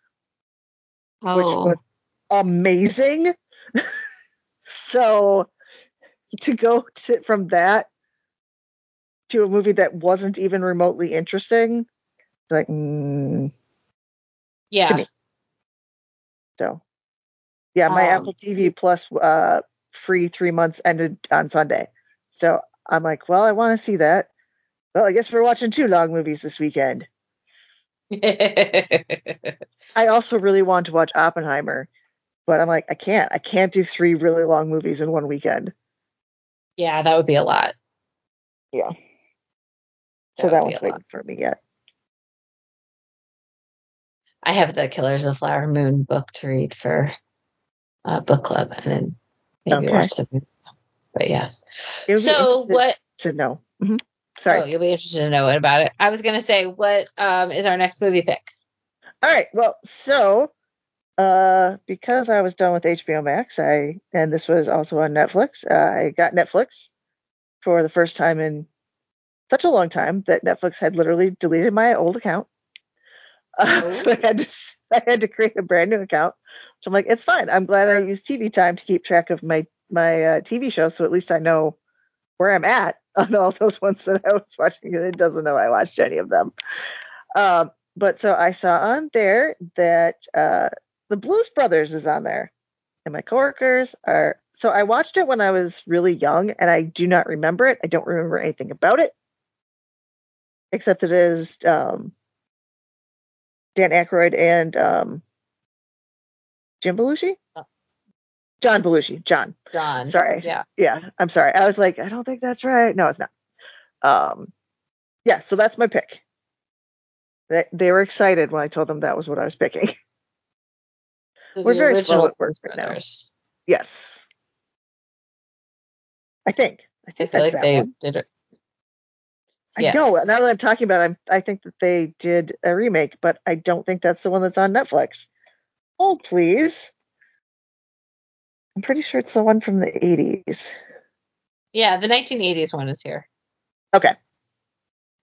Speaker 7: which
Speaker 8: oh,
Speaker 7: was amazing. so to go to, from that to a movie that wasn't even remotely interesting, like mm,
Speaker 8: yeah.
Speaker 7: so yeah, my
Speaker 8: Um,
Speaker 7: Apple TV Plus uh, free three months ended on Sunday, so I'm like, well, I want to see that. Well, I guess we're watching two long movies this weekend. I also really want to watch Oppenheimer, but I'm like, I can't. I can't do three really long movies in one weekend.
Speaker 8: yeah, that would be a lot.
Speaker 7: Yeah.
Speaker 8: That
Speaker 7: So
Speaker 8: would
Speaker 7: that one's
Speaker 8: lot.
Speaker 7: waiting for me yet.
Speaker 8: I have the Killers of the Flower Moon book to read for uh, book club, and then maybe
Speaker 7: Okay.
Speaker 8: watch the movie. But yes.
Speaker 7: Be
Speaker 8: So what?
Speaker 7: To know. hmm Sorry.
Speaker 8: Oh, you'll be interested to know about it. I was gonna say, what um is our next movie pick?
Speaker 7: All right. Well, so uh, because I was done with HBO Max, I and this was also on Netflix. Uh, I got Netflix for the first time in such a long time that Netflix had literally deleted my old account. Uh, so I had to I had to create a brand new account. So I'm like, it's fine. I'm glad I use TV Time to keep track of my my uh, TV show, so at least I know where I'm at on all those ones that I was watching. It doesn't know I watched any of them. Um, but so I saw on there that uh, the Blues Brothers is on there, and my coworkers are. So I watched it when I was really young, and I do not remember it. I don't remember anything about it, except it is um, Dan Aykroyd and um, Jim Belushi.
Speaker 8: Oh.
Speaker 7: John Belushi. John.
Speaker 8: John.
Speaker 7: Sorry.
Speaker 8: Yeah.
Speaker 7: Yeah, I'm sorry. I was like, I don't think that's right. No, it's not. Um, yeah, so that's my pick. They, they were excited when I told them that was what I was picking.
Speaker 8: So
Speaker 7: We're very slow at work right now. Yes, I think. I think I
Speaker 8: feel
Speaker 7: that's
Speaker 8: like they
Speaker 7: one.
Speaker 8: did it.
Speaker 7: I know. Now that I'm talking about, it, I'm, I think that they did a remake, but I don't think that's the one that's on Netflix. Hold, please. I'm pretty sure it's the one from the 80s.
Speaker 8: Yeah, the 1980s one is here.
Speaker 7: Okay.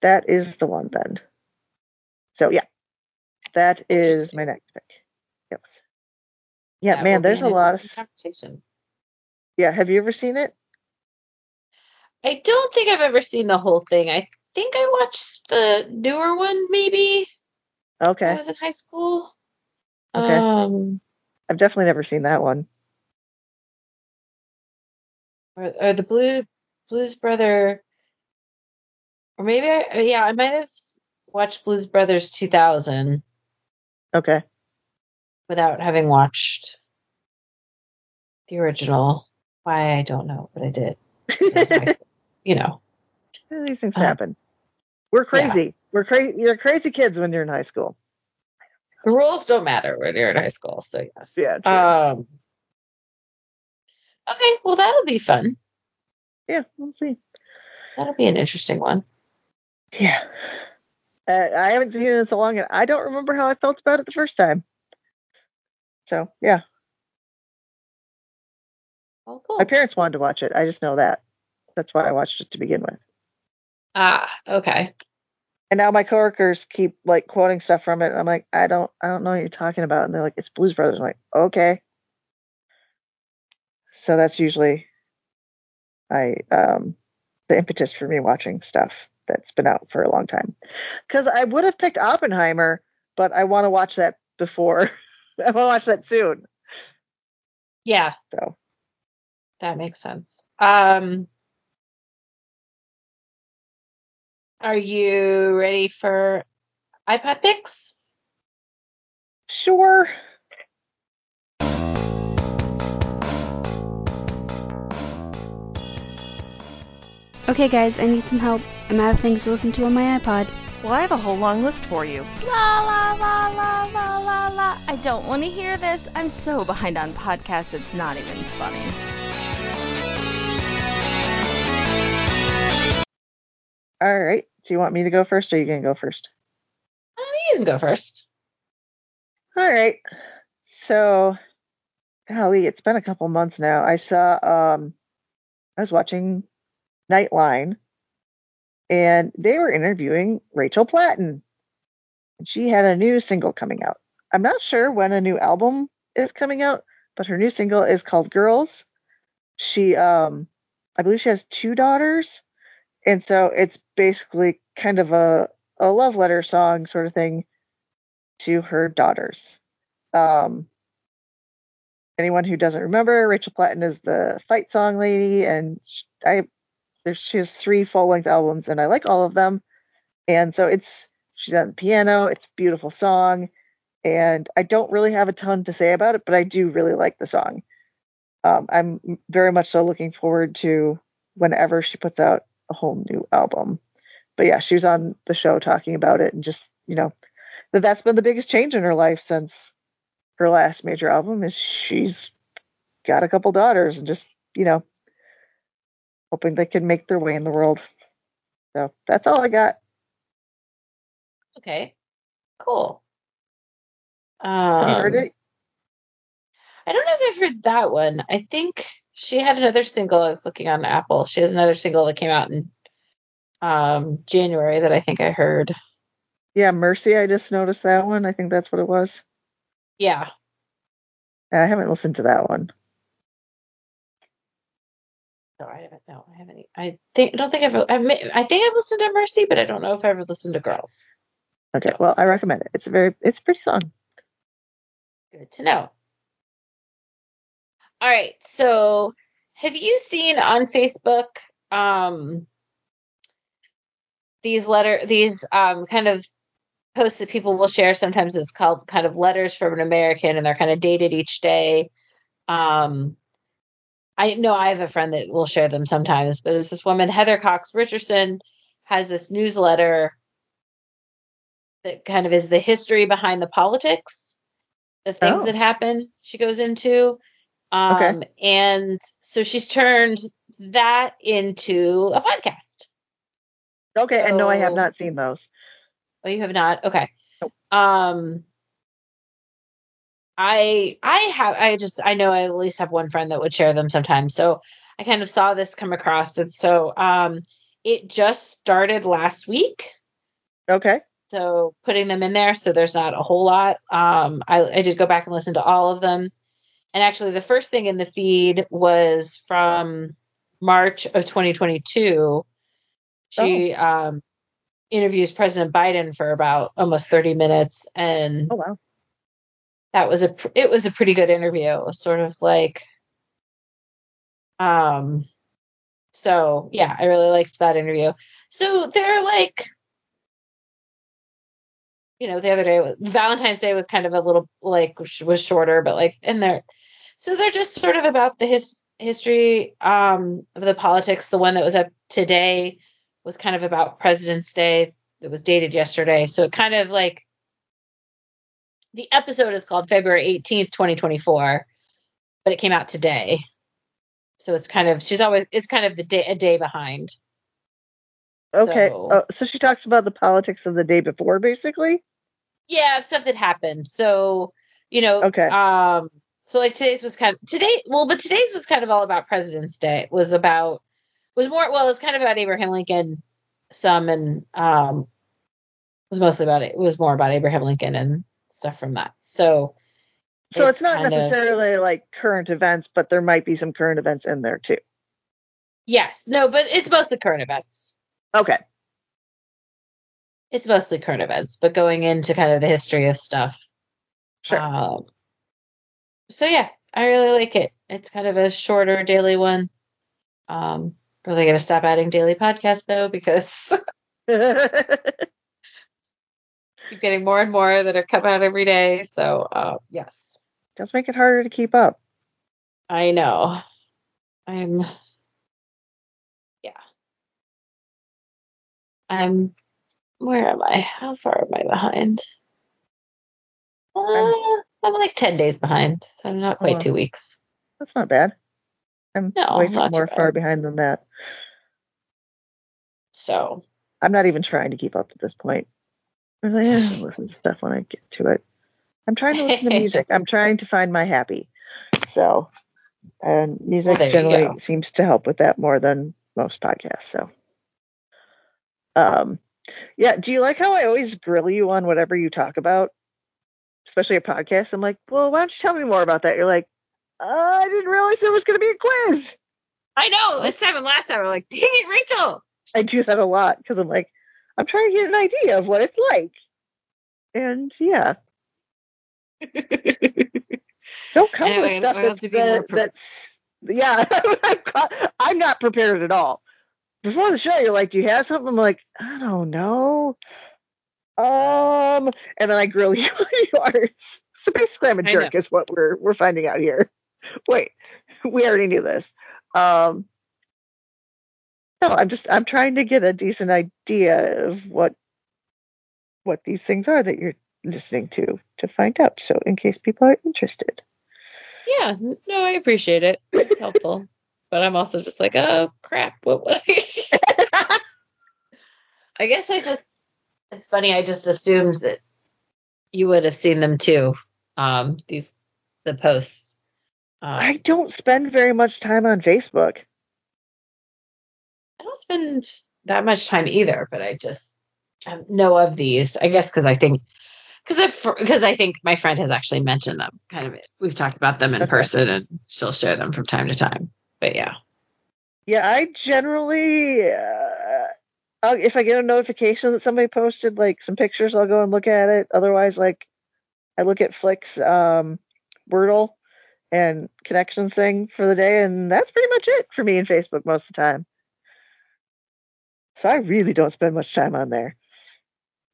Speaker 7: That is the one then. So yeah. That is my next pick. Yes. Yeah,
Speaker 8: That
Speaker 7: man, there's a lot of
Speaker 8: conversation.
Speaker 7: Yeah, have you ever seen it?
Speaker 8: I don't think I've ever seen the whole thing. I think I watched the newer one maybe when I
Speaker 7: Okay.
Speaker 8: was in high school.
Speaker 7: Okay.
Speaker 8: Um,
Speaker 7: I've definitely never seen that one.
Speaker 8: or, or the Blue Blues Brother, or maybe I yeah I might have watched Blues Brothers 2000
Speaker 7: Okay.
Speaker 8: without having watched the original. Why I don't know, but I did. It was high school, you know.
Speaker 7: These things
Speaker 8: Uh,
Speaker 7: happen. We're
Speaker 8: yeah.
Speaker 7: crazy. We're crazy. You're crazy kids when you're in high school.
Speaker 8: The rules don't matter when you're in high school, so yes.
Speaker 7: Yeah, true.
Speaker 8: Um. Okay, well that'll be fun.
Speaker 7: Yeah, we'll see.
Speaker 8: That'll be an interesting one.
Speaker 7: Yeah. Uh, I haven't seen it in so long, and I don't remember how I felt about it the first time. So yeah,
Speaker 8: Oh, cool.
Speaker 7: my parents wanted to watch it. I just know that. That's why I watched it to begin with.
Speaker 8: Ah, okay.
Speaker 7: And now my coworkers keep like quoting stuff from it. And I'm like, I don't, I don't know what you're talking about. And they're like, it's Blues Brothers. I'm like, okay. So that's usually I um the impetus for me watching stuff that's been out for a long time. Because I would have picked Oppenheimer, but I want to watch that before. I want to watch that soon.
Speaker 8: Yeah,
Speaker 7: So
Speaker 8: that makes sense. Um, are you ready for iPod picks?
Speaker 7: sure.
Speaker 5: Okay, guys, I need some help. I'm out of things to listen to on my iPod.
Speaker 4: Well, I have a whole long list for you.
Speaker 9: La la la la la la la. I don't want to hear this. I'm so behind on podcasts, it's not even funny.
Speaker 7: All right. Do you want me to go first, or are you gonna go first?
Speaker 8: Oh, you can go first.
Speaker 7: All right. So, golly, it's been a couple months now. I saw, um, I was watching Nightline, and they were interviewing Rachel Platten. And she had a new single coming out. I'm not sure when a new album is coming out, but her new single is called Girls. She, um, I believe she has two daughters, and so it's basically kind of a a love letter song sort of thing to her daughters. Um, anyone who doesn't remember, Rachel Platten is the fight song lady, and sh- I she has three full length albums, and I like all of them. And so it's she's on the piano. It's a beautiful song, and I don't really have a ton to say about it, but I do really like the song. Um, I'm very much so looking forward to whenever she puts out a whole new album. But yeah, she was on the show talking about it, and just you know that that's been the biggest change in her life since her last major album is she's got a couple daughters and just you know hoping they can make their way in the world so that's all i got
Speaker 8: Okay, cool. Um,
Speaker 7: have you heard it
Speaker 8: I don't know if I've heard that one. I think she had another single. I was looking on Apple. She has another single that came out in um, January that I think I heard.
Speaker 7: yeah mercy i just noticed that one i think that's what it was
Speaker 8: Yeah.
Speaker 7: i haven't listened to that one
Speaker 8: No, I haven't. No, I haven't. I think I don't think I've. I've I think I've listened to Mercy, but I don't know if I've ever listened to Girls.
Speaker 7: okay well i recommend it it's a very it's a pretty song
Speaker 8: Good to know. All right. So, have you seen on Facebook um these letter these um kind of posts that people will share sometimes it's called kind of letters from an American and they're kind of dated each day. Um I know I have a friend that will share them sometimes, but it's this woman, Heather Cox Richardson, has this newsletter that kind of is the history behind the politics, the things
Speaker 7: Oh.
Speaker 8: that happen. She goes into, um,
Speaker 7: Okay.
Speaker 8: and so she's turned that into a podcast.
Speaker 7: okay and no i have not seen those
Speaker 8: Oh, you have not? Okay.
Speaker 7: Nope.
Speaker 8: Um I I have I just I know I at least have one friend that would share them sometimes. So I kind of saw this come across and so um it just started last week.
Speaker 7: okay
Speaker 8: So putting them in there so there's not a whole lot. Um I, I did go back and listen to all of them. And actually the first thing in the feed was from March of 2022. She um interviews President Biden for about almost 30 minutes and
Speaker 7: oh wow
Speaker 8: that was a pr- it was a pretty good interview. It was sort of like um so yeah, I really liked that interview. So they're like you know, the other day Valentine's Day was kind of a little like was shorter, but like and they're so they're just sort of about the his history um of the politics. The one that was up today was kind of about President's Day that was dated yesterday. So it kind of like the episode is called February 18th, 2024, but it came out today. So it's kind of she's always it's kind of the day a day behind.
Speaker 7: okay
Speaker 8: So-
Speaker 7: oh, so she talks about the politics of the day before basically
Speaker 8: Yeah, stuff that happened. So, you know,
Speaker 7: Okay.
Speaker 8: um so like today's was kind of today well, but today's was kind of all about President's Day. It was about was more well, it was kind of about Abraham Lincoln some and um was mostly about it. It was more about Abraham Lincoln and stuff from that. So
Speaker 7: So it's, not
Speaker 8: kind of-
Speaker 7: necessarily like current events, but there might be some current events in there too.
Speaker 8: yes, no, but it's mostly current events.
Speaker 7: Okay.
Speaker 8: It's mostly current events, but going into kind of the history of stuff.
Speaker 7: Sure.
Speaker 8: Um, so yeah, I really like it. It's kind of a shorter daily one. Um, really gonna stop adding daily podcasts though because keep getting more and more that are coming out every day. So uh, yes,
Speaker 7: Does make it harder to keep up.
Speaker 8: I know. I'm. Yeah. I'm. Where am I? How far am I behind? Uh, I'm like ten days behind, so not quite
Speaker 7: Oh.
Speaker 8: two weeks.
Speaker 7: That's not bad. I'm
Speaker 8: No,
Speaker 7: way more far behind than that.
Speaker 8: So
Speaker 7: I'm not even trying to keep up at this point. I'm like, eh, listen to stuff when I get to it. I'm trying to listen to music. I'm trying to find my happy. So, and music
Speaker 8: you
Speaker 7: generally seems to help with that more than most podcasts. So, um, yeah. Do you like how I always grill you on whatever you talk about, especially a podcast? I'm like, well, why don't you tell me more about that? You're like, uh, I didn't realize there was going to be a quiz.
Speaker 8: I know this time and last time we're like, dang it, Rachel.
Speaker 7: I do that a lot because I'm like, I'm trying to get an idea of what it's like. And yeah, don't come
Speaker 8: Anyway,
Speaker 7: with stuff that's
Speaker 8: to be more pre-
Speaker 7: that's yeah. I'm I'm not prepared at all. Before the show, you're like, "Do you have something?" I'm like, "I don't know." Um, and then I grill you on yours. So basically, I'm a jerk, is what we're we're finding out here. Wait, we already knew this. Um, no, I'm just I'm trying to get a decent idea of what what these things are that you're listening to to find out. So in case people are interested.
Speaker 8: Yeah, no, I appreciate it. It's helpful. but I'm also just like, oh crap, what was I guess I just it's funny, I just assumed that you would have seen them too. Um these the posts. Um,
Speaker 7: I don't spend very much time on Facebook.
Speaker 8: I don't spend that much time either, but I just um, know of these. I guess because I think because because I think my friend has actually mentioned them. Kind of, we've talked about them in
Speaker 7: Okay.
Speaker 8: person, and she'll share them from time to time. But yeah,
Speaker 7: Yeah, I generally, uh, I'll, if I get a notification that somebody posted like some pictures, I'll go and look at it. Otherwise, like I look at Flick's um, Wordle and connections thing for the day, and that's pretty much it for me and Facebook most of the time. So I really don't spend much time on there.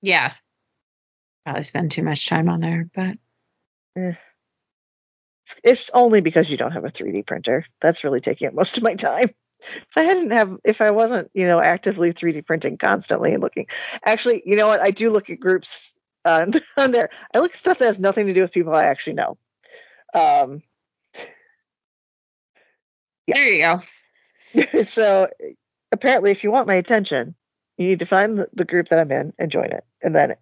Speaker 8: yeah. Probably spend too much time on there, but
Speaker 7: It's only because you don't have a 3D printer. That's really taking up most of my time. If I hadn't have, if I wasn't, you know, actively 3D printing constantly and looking, actually, you know what? I do look at groups uh, on there. I look at stuff that has nothing to do with people I actually know. Um, Yeah.
Speaker 8: there you go.
Speaker 7: so apparently, if you want my attention, you need to find the, the group that I'm in and join it, and then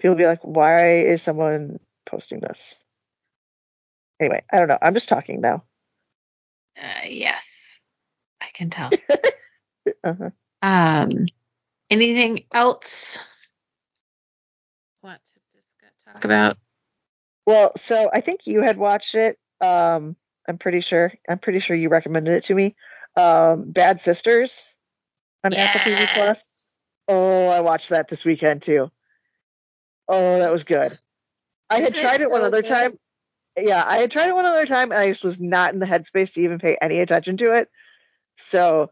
Speaker 7: people be like, "Why is someone posting this?" Anyway, I don't know. I'm just talking now.
Speaker 8: Uh, yes, can tell.
Speaker 7: Uh-huh.
Speaker 8: um, anything else? Want to discuss, talk about?
Speaker 7: Well, so I think you had watched it. Um, I'm pretty sure. I'm pretty sure you recommended it to me. Um, Bad Sisters on Apple TV Plus. Oh, I watched that this weekend too. Oh, that was good. I had
Speaker 8: Is it
Speaker 7: tried it one other
Speaker 8: good?
Speaker 7: time. Yeah, I had tried it one other time, and I just was not in the headspace to even pay any attention to it. So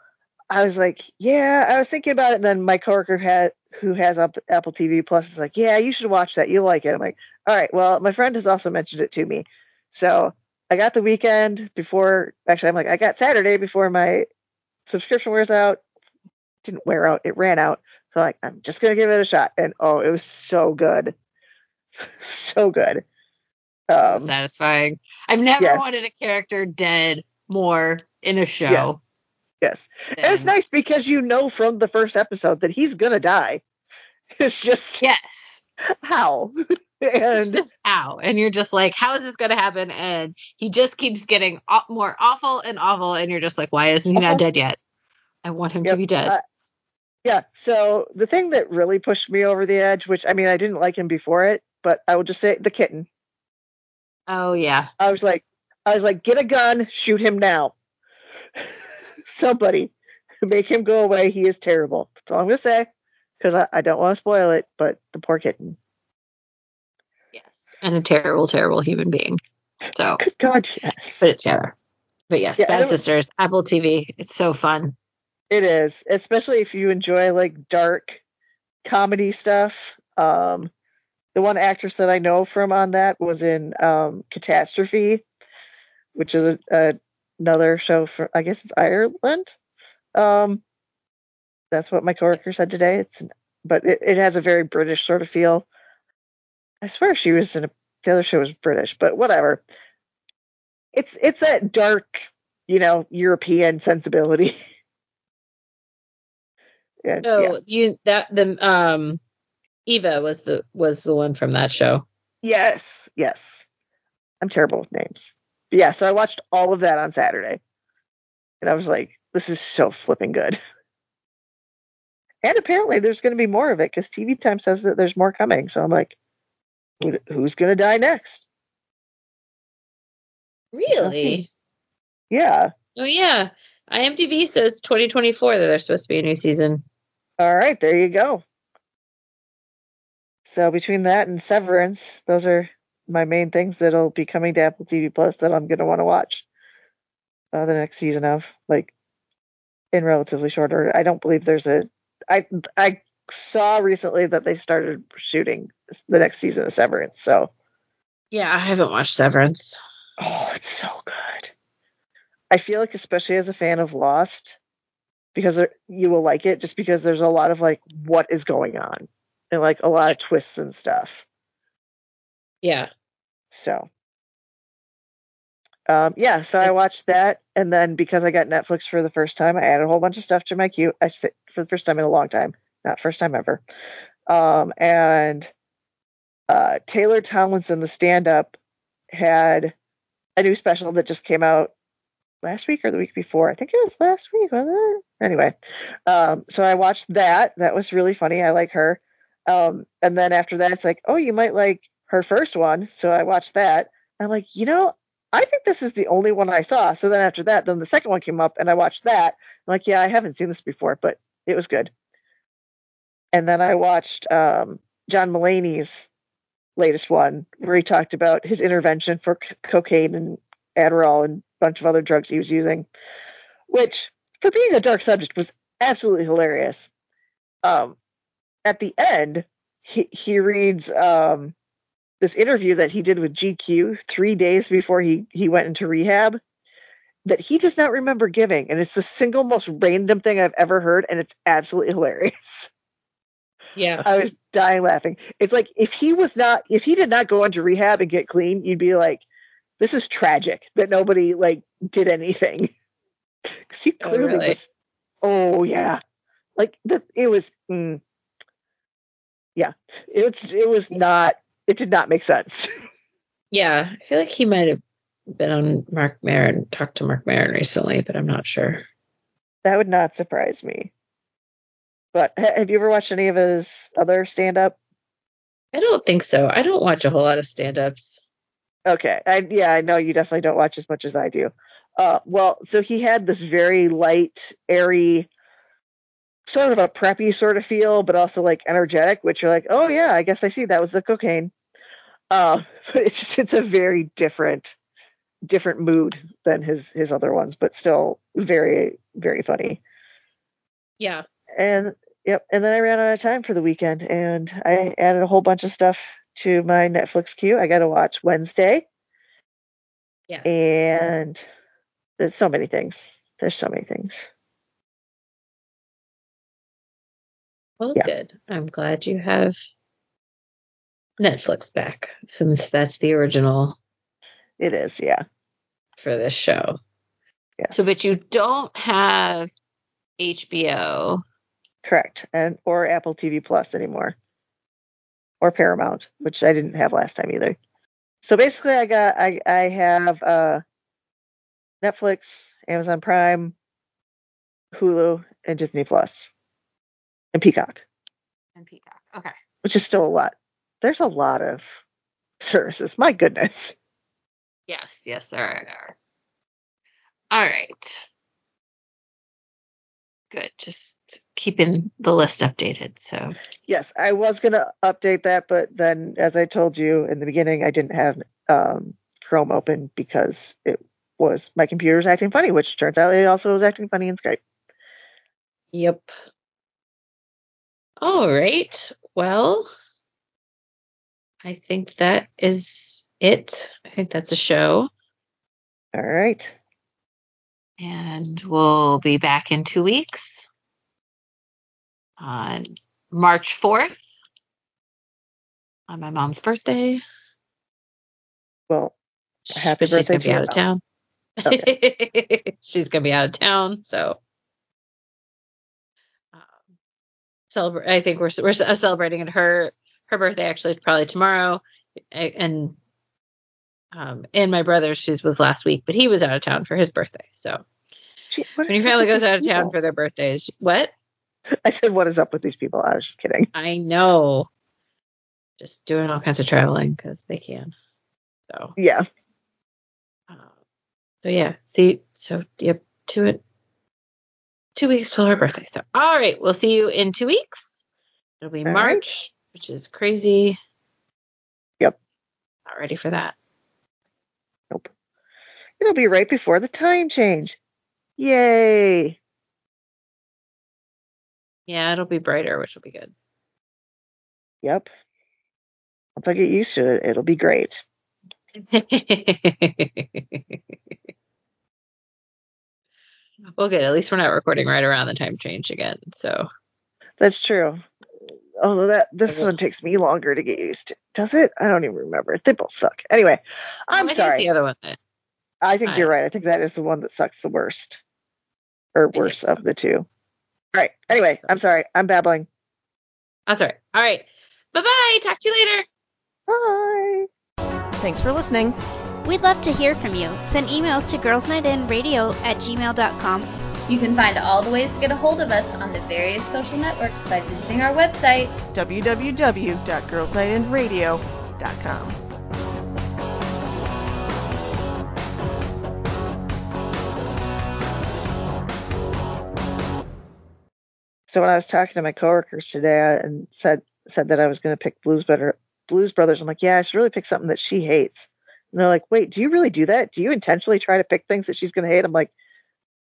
Speaker 7: I was like, yeah, I was thinking about it. And then my coworker had who has up Apple TV Plus is like, yeah, you should watch that. You'll like it. I'm like, all right. Well, my friend has also mentioned it to me, so I got the weekend before. Actually, I'm like, I got Saturday before my subscription wears out. Didn't wear out. It ran out. So like, I'm just gonna give it a shot. And oh, it was so good, so good. Um,
Speaker 8: satisfying. I've never
Speaker 7: yes.
Speaker 8: wanted a character dead more in a show.
Speaker 7: Yes. and it's nice because you know from the first episode that he's gonna die. It's just
Speaker 8: Yes.
Speaker 7: how.
Speaker 8: It's
Speaker 7: and
Speaker 8: just ow. And you're just like, how is this going to happen? And he just keeps getting aw- more awful and awful. And you're just like, why isn't he
Speaker 7: Uh-huh.
Speaker 8: not dead yet? I want him to be dead.
Speaker 7: I- Yeah. So the thing that really pushed me over the edge, which I mean, I didn't like him before it, but I will just say the kitten.
Speaker 8: Oh yeah.
Speaker 7: I was like, I was like, get a gun, shoot him now. Somebody make him go away. He is terrible. That's all I'm gonna say, because I, I don't want to spoil it. But the poor kitten.
Speaker 8: Yes. And a terrible, terrible human being. So
Speaker 7: Good God, yes.
Speaker 8: put it together. But yes,
Speaker 7: Yeah,
Speaker 8: Bad
Speaker 7: and was-
Speaker 8: Sisters, Apple TV. It's so fun.
Speaker 7: It is, especially if you enjoy like dark comedy stuff. Um, the one actress that I know from on that was in um, Catastrophe, which is a, a, another show for I guess it's Ireland. Um, that's what my coworker said today. It's but it, it has a very British sort of feel. I swear she was in a, the other show was British, but whatever. It's it's that dark, you know, European sensibility. And,
Speaker 8: Oh,
Speaker 7: yeah.
Speaker 8: you that the um Eva was the was the one from that show.
Speaker 7: Yes, yes. I'm terrible with names. Yeah, so I watched all of that on Saturday. And I was like, this is so flipping good. And apparently there's going to be more of it because TV Time says that there's more coming. So I'm like, who's going to die next?
Speaker 8: Really?
Speaker 7: Yeah.
Speaker 8: Oh yeah. IMDb says 2024 that there's supposed to be a new season.
Speaker 7: All right, there you go. So between that and Severance, those are my main things that'll be coming to Apple TV Plus that I'm going to want to watch uh, the next season of, like in relatively short order. I don't believe there's a. I I saw recently that they started shooting the next season of Severance. So
Speaker 8: Yeah, I haven't watched Severance.
Speaker 7: oh, it's so good. I feel like especially as a fan of Lost, because there, you will like it just because there's a lot of like what is going on and like a lot of twists and stuff.
Speaker 8: Yeah.
Speaker 7: So, um, yeah, so I watched that, and then because I got Netflix for the first time, I added a whole bunch of stuff to my queue. I say for the first time in a long time, not first time ever. Um, and uh, Taylor Tomlinson, the stand-up, had a new special that just came out last week or the week before. I think it was last week, wasn't it? Anyway, um, so I watched that. That was really funny. I like her. Um, and then after that, it's like, oh, you might like her first one. So I watched that. I'm like, you know, I think this is the only one I saw. So then after that, then the second one came up and I watched that. I'm like, yeah, I haven't seen this before, but it was good. And then I watched um, John Mulaney's latest one where he talked about his intervention for c- cocaine and Adderall and a bunch of other drugs he was using, which for being a dark subject was absolutely hilarious. Um, at the end, he, he reads um, this interview that he did with GQ three days before he, he went into rehab that he does not remember giving. And it's the single most random thing I've ever heard. And it's absolutely hilarious.
Speaker 8: Yeah.
Speaker 7: I was dying laughing. It's like if he was not, if he did not go into rehab and get clean, you'd be like, this is tragic that nobody like did anything. Because he
Speaker 8: Oh,
Speaker 7: clearly
Speaker 8: really?
Speaker 7: was. Oh yeah, like the, it was. Mm, yeah, it's it was not. It did not make sense.
Speaker 8: Yeah. I feel like he might have been on Marc Maron, talked to Marc Maron recently, but I'm not sure.
Speaker 7: that would not surprise me. But have you ever watched any of his other stand up?
Speaker 8: I don't think so. I don't watch a whole lot of stand ups.
Speaker 7: Okay. I yeah, I know you definitely don't watch as much as I do. Uh well, so he had this very light, airy, sort of a preppy sort of feel, but also like energetic, which you're like, oh yeah, I guess I see that was the cocaine. Uh, but it's just it's a very different different mood than his his other ones, but still very, very funny.
Speaker 8: Yeah.
Speaker 7: And yep, and then I ran out of time for the weekend and I added a whole bunch of stuff to my Netflix queue. I got to watch Wednesday
Speaker 8: Yeah.
Speaker 7: and there's so many things. There's so many things.
Speaker 8: Well,
Speaker 7: Yeah.
Speaker 8: good. I'm glad you have Netflix back since that's the original
Speaker 7: It is, yeah.
Speaker 8: for this show.
Speaker 7: Yes.
Speaker 8: So, but you don't have HBO.
Speaker 7: Correct. And or Apple TV Plus anymore. Or Paramount, which I didn't have last time either. So basically I got I I have uh Netflix, Amazon Prime, Hulu, and Disney Plus. and Peacock,
Speaker 8: and Peacock. Okay.
Speaker 7: which is still a lot. There's a lot of services. My goodness.
Speaker 8: Yes, yes, there are. All right. Good. Just keeping the list updated. So
Speaker 7: Yes, I was going to update that, but then, as I told you in the beginning, I didn't have um, Chrome open because it was my computer was acting funny, which turns out it also was acting funny in Skype.
Speaker 8: Yep. All right. Well, I think that is it. I think that's a show.
Speaker 7: All right.
Speaker 8: And we'll be back in two weeks on March 4th on my mom's birthday.
Speaker 7: Well, happy
Speaker 8: she's
Speaker 7: birthday
Speaker 8: going to be out of town. she's going to be out of town. So um, celebrate. I think we're, we're celebrating it. Her, her birthday actually is probably tomorrow. And um, and my brother's she's was last week, but he was out of town for his birthday. So
Speaker 7: Gee,
Speaker 8: when your family goes out of town
Speaker 7: people?
Speaker 8: for their birthdays, what?
Speaker 7: I said, what is up with these people? I was just kidding.
Speaker 8: I know. Just doing all kinds of traveling because they can. So,
Speaker 7: Yeah.
Speaker 8: um, so yeah. See, so yep, two it, two weeks till her birthday. So, all right, we'll see you in two weeks. It'll be
Speaker 7: All.
Speaker 8: March, which is crazy.
Speaker 7: Yep.
Speaker 8: Not ready for that.
Speaker 7: Nope. It'll be right before the time change. Yay.
Speaker 8: Yeah, it'll be brighter, which will be good.
Speaker 7: Yep. Once I get used to it, it'll be great.
Speaker 8: well, good. At least we're not recording right around the time change again. So
Speaker 7: That's true. Although that this one takes me longer to get used to. Does it? I don't even remember. They both suck. Anyway, I'm
Speaker 8: Oh, I think
Speaker 7: sorry.
Speaker 8: the other one.
Speaker 7: I think
Speaker 8: I-
Speaker 7: you're right. I think that is the one that sucks the worst. Or worse
Speaker 8: so.
Speaker 7: of the two. All right. Anyway,
Speaker 8: so.
Speaker 7: I'm sorry. I'm babbling.
Speaker 8: that's all right. All right. Bye bye. Talk to you later.
Speaker 7: Bye.
Speaker 4: Thanks for listening.
Speaker 5: We'd love to hear from you. Send emails to girlsnightinradio at gmail.com.
Speaker 6: You can find all the ways to get a hold of us on the various social networks by visiting our website.
Speaker 4: www.girlsnightinradio.com.
Speaker 7: So when I was talking to my coworkers today and said said that I was going to pick Blues Better Blues Brothers, I'm like, yeah, I should really pick something that she hates. And they're like, wait, do you really do that? Do you intentionally try to pick things that she's going to hate? I'm like,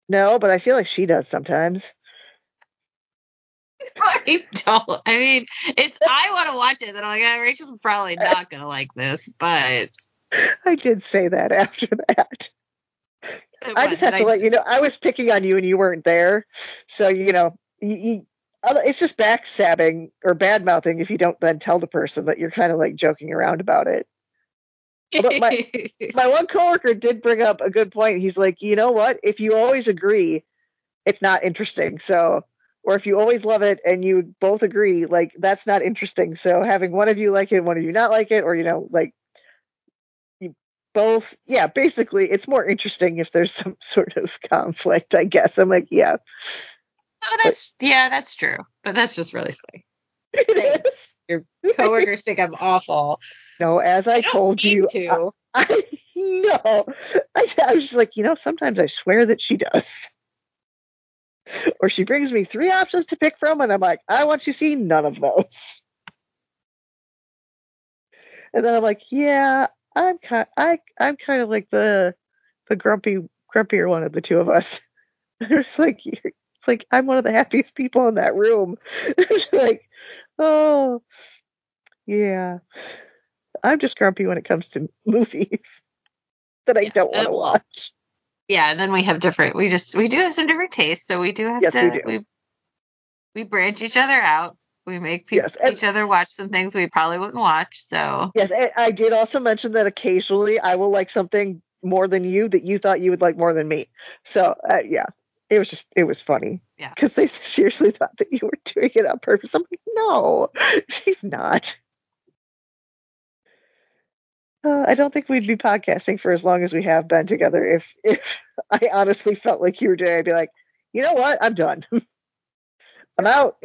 Speaker 7: no, but I feel like she does sometimes.
Speaker 8: I don't. I mean, it's. I want to watch it, and I'm like, ah, Rachel's probably not gonna like this, but
Speaker 7: I did say that after that. I just have to let you know I was picking on you and you weren't there, so you know you, you, it's just backstabbing or bad mouthing if you don't then tell the person that you're kind of like joking around about it. Although my- My one coworker did bring up a good point. He's like, you know what? If you always agree, it's not interesting. So, or if you always love it and you both agree, like that's not interesting. So having one of you like it, one of you not like it, or you know, like you both, yeah, basically, it's more interesting if there's some sort of conflict. I guess I'm like, yeah,
Speaker 8: oh, that's yeah, that's true, but that's just really funny.
Speaker 7: it is.
Speaker 8: Your coworkers think I'm awful.
Speaker 7: No, as I,
Speaker 8: I
Speaker 7: told you,
Speaker 8: to.
Speaker 7: I no. I, I was just like, you know, sometimes I swear that she does. Or she brings me three options to pick from, and I'm like, I want you to see none of those. And then I'm like, yeah, I'm kind, I, I'm kind of like the, the grumpy, grumpier one of the two of us. it's like, it's like I'm one of the happiest people in that room. it's like, oh, yeah. I'm just grumpy when it comes to movies that I
Speaker 8: Yeah,
Speaker 7: don't want to watch.
Speaker 8: Yeah, and then we have different. We just we do have some different tastes, so we do have
Speaker 7: Yes,
Speaker 8: to.
Speaker 7: we do.
Speaker 8: We, we branch each other out. We make people,
Speaker 7: Yes, and-
Speaker 8: each other watch some things we probably wouldn't watch. So
Speaker 7: Yes, I, I did also mention that occasionally I will like something more than you that you thought you would like more than me. So uh, yeah, it was just it was funny.
Speaker 8: Yeah.
Speaker 7: Because they seriously thought that you were doing it on purpose. I'm like, no, she's not. Uh, I don't think we'd be podcasting for as long as we have been together if if I honestly felt like you were doing. I'd be like, you know what, I'm done. I'm out.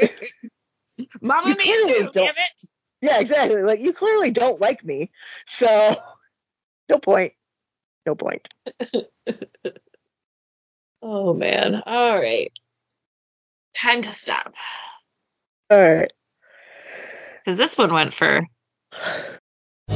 Speaker 8: Mama
Speaker 7: You
Speaker 8: me too, damn it.
Speaker 7: yeah, exactly. Like you clearly don't like me, so no point. No point.
Speaker 8: Oh man. All right. Time to stop.
Speaker 7: All right.
Speaker 8: Because this one went for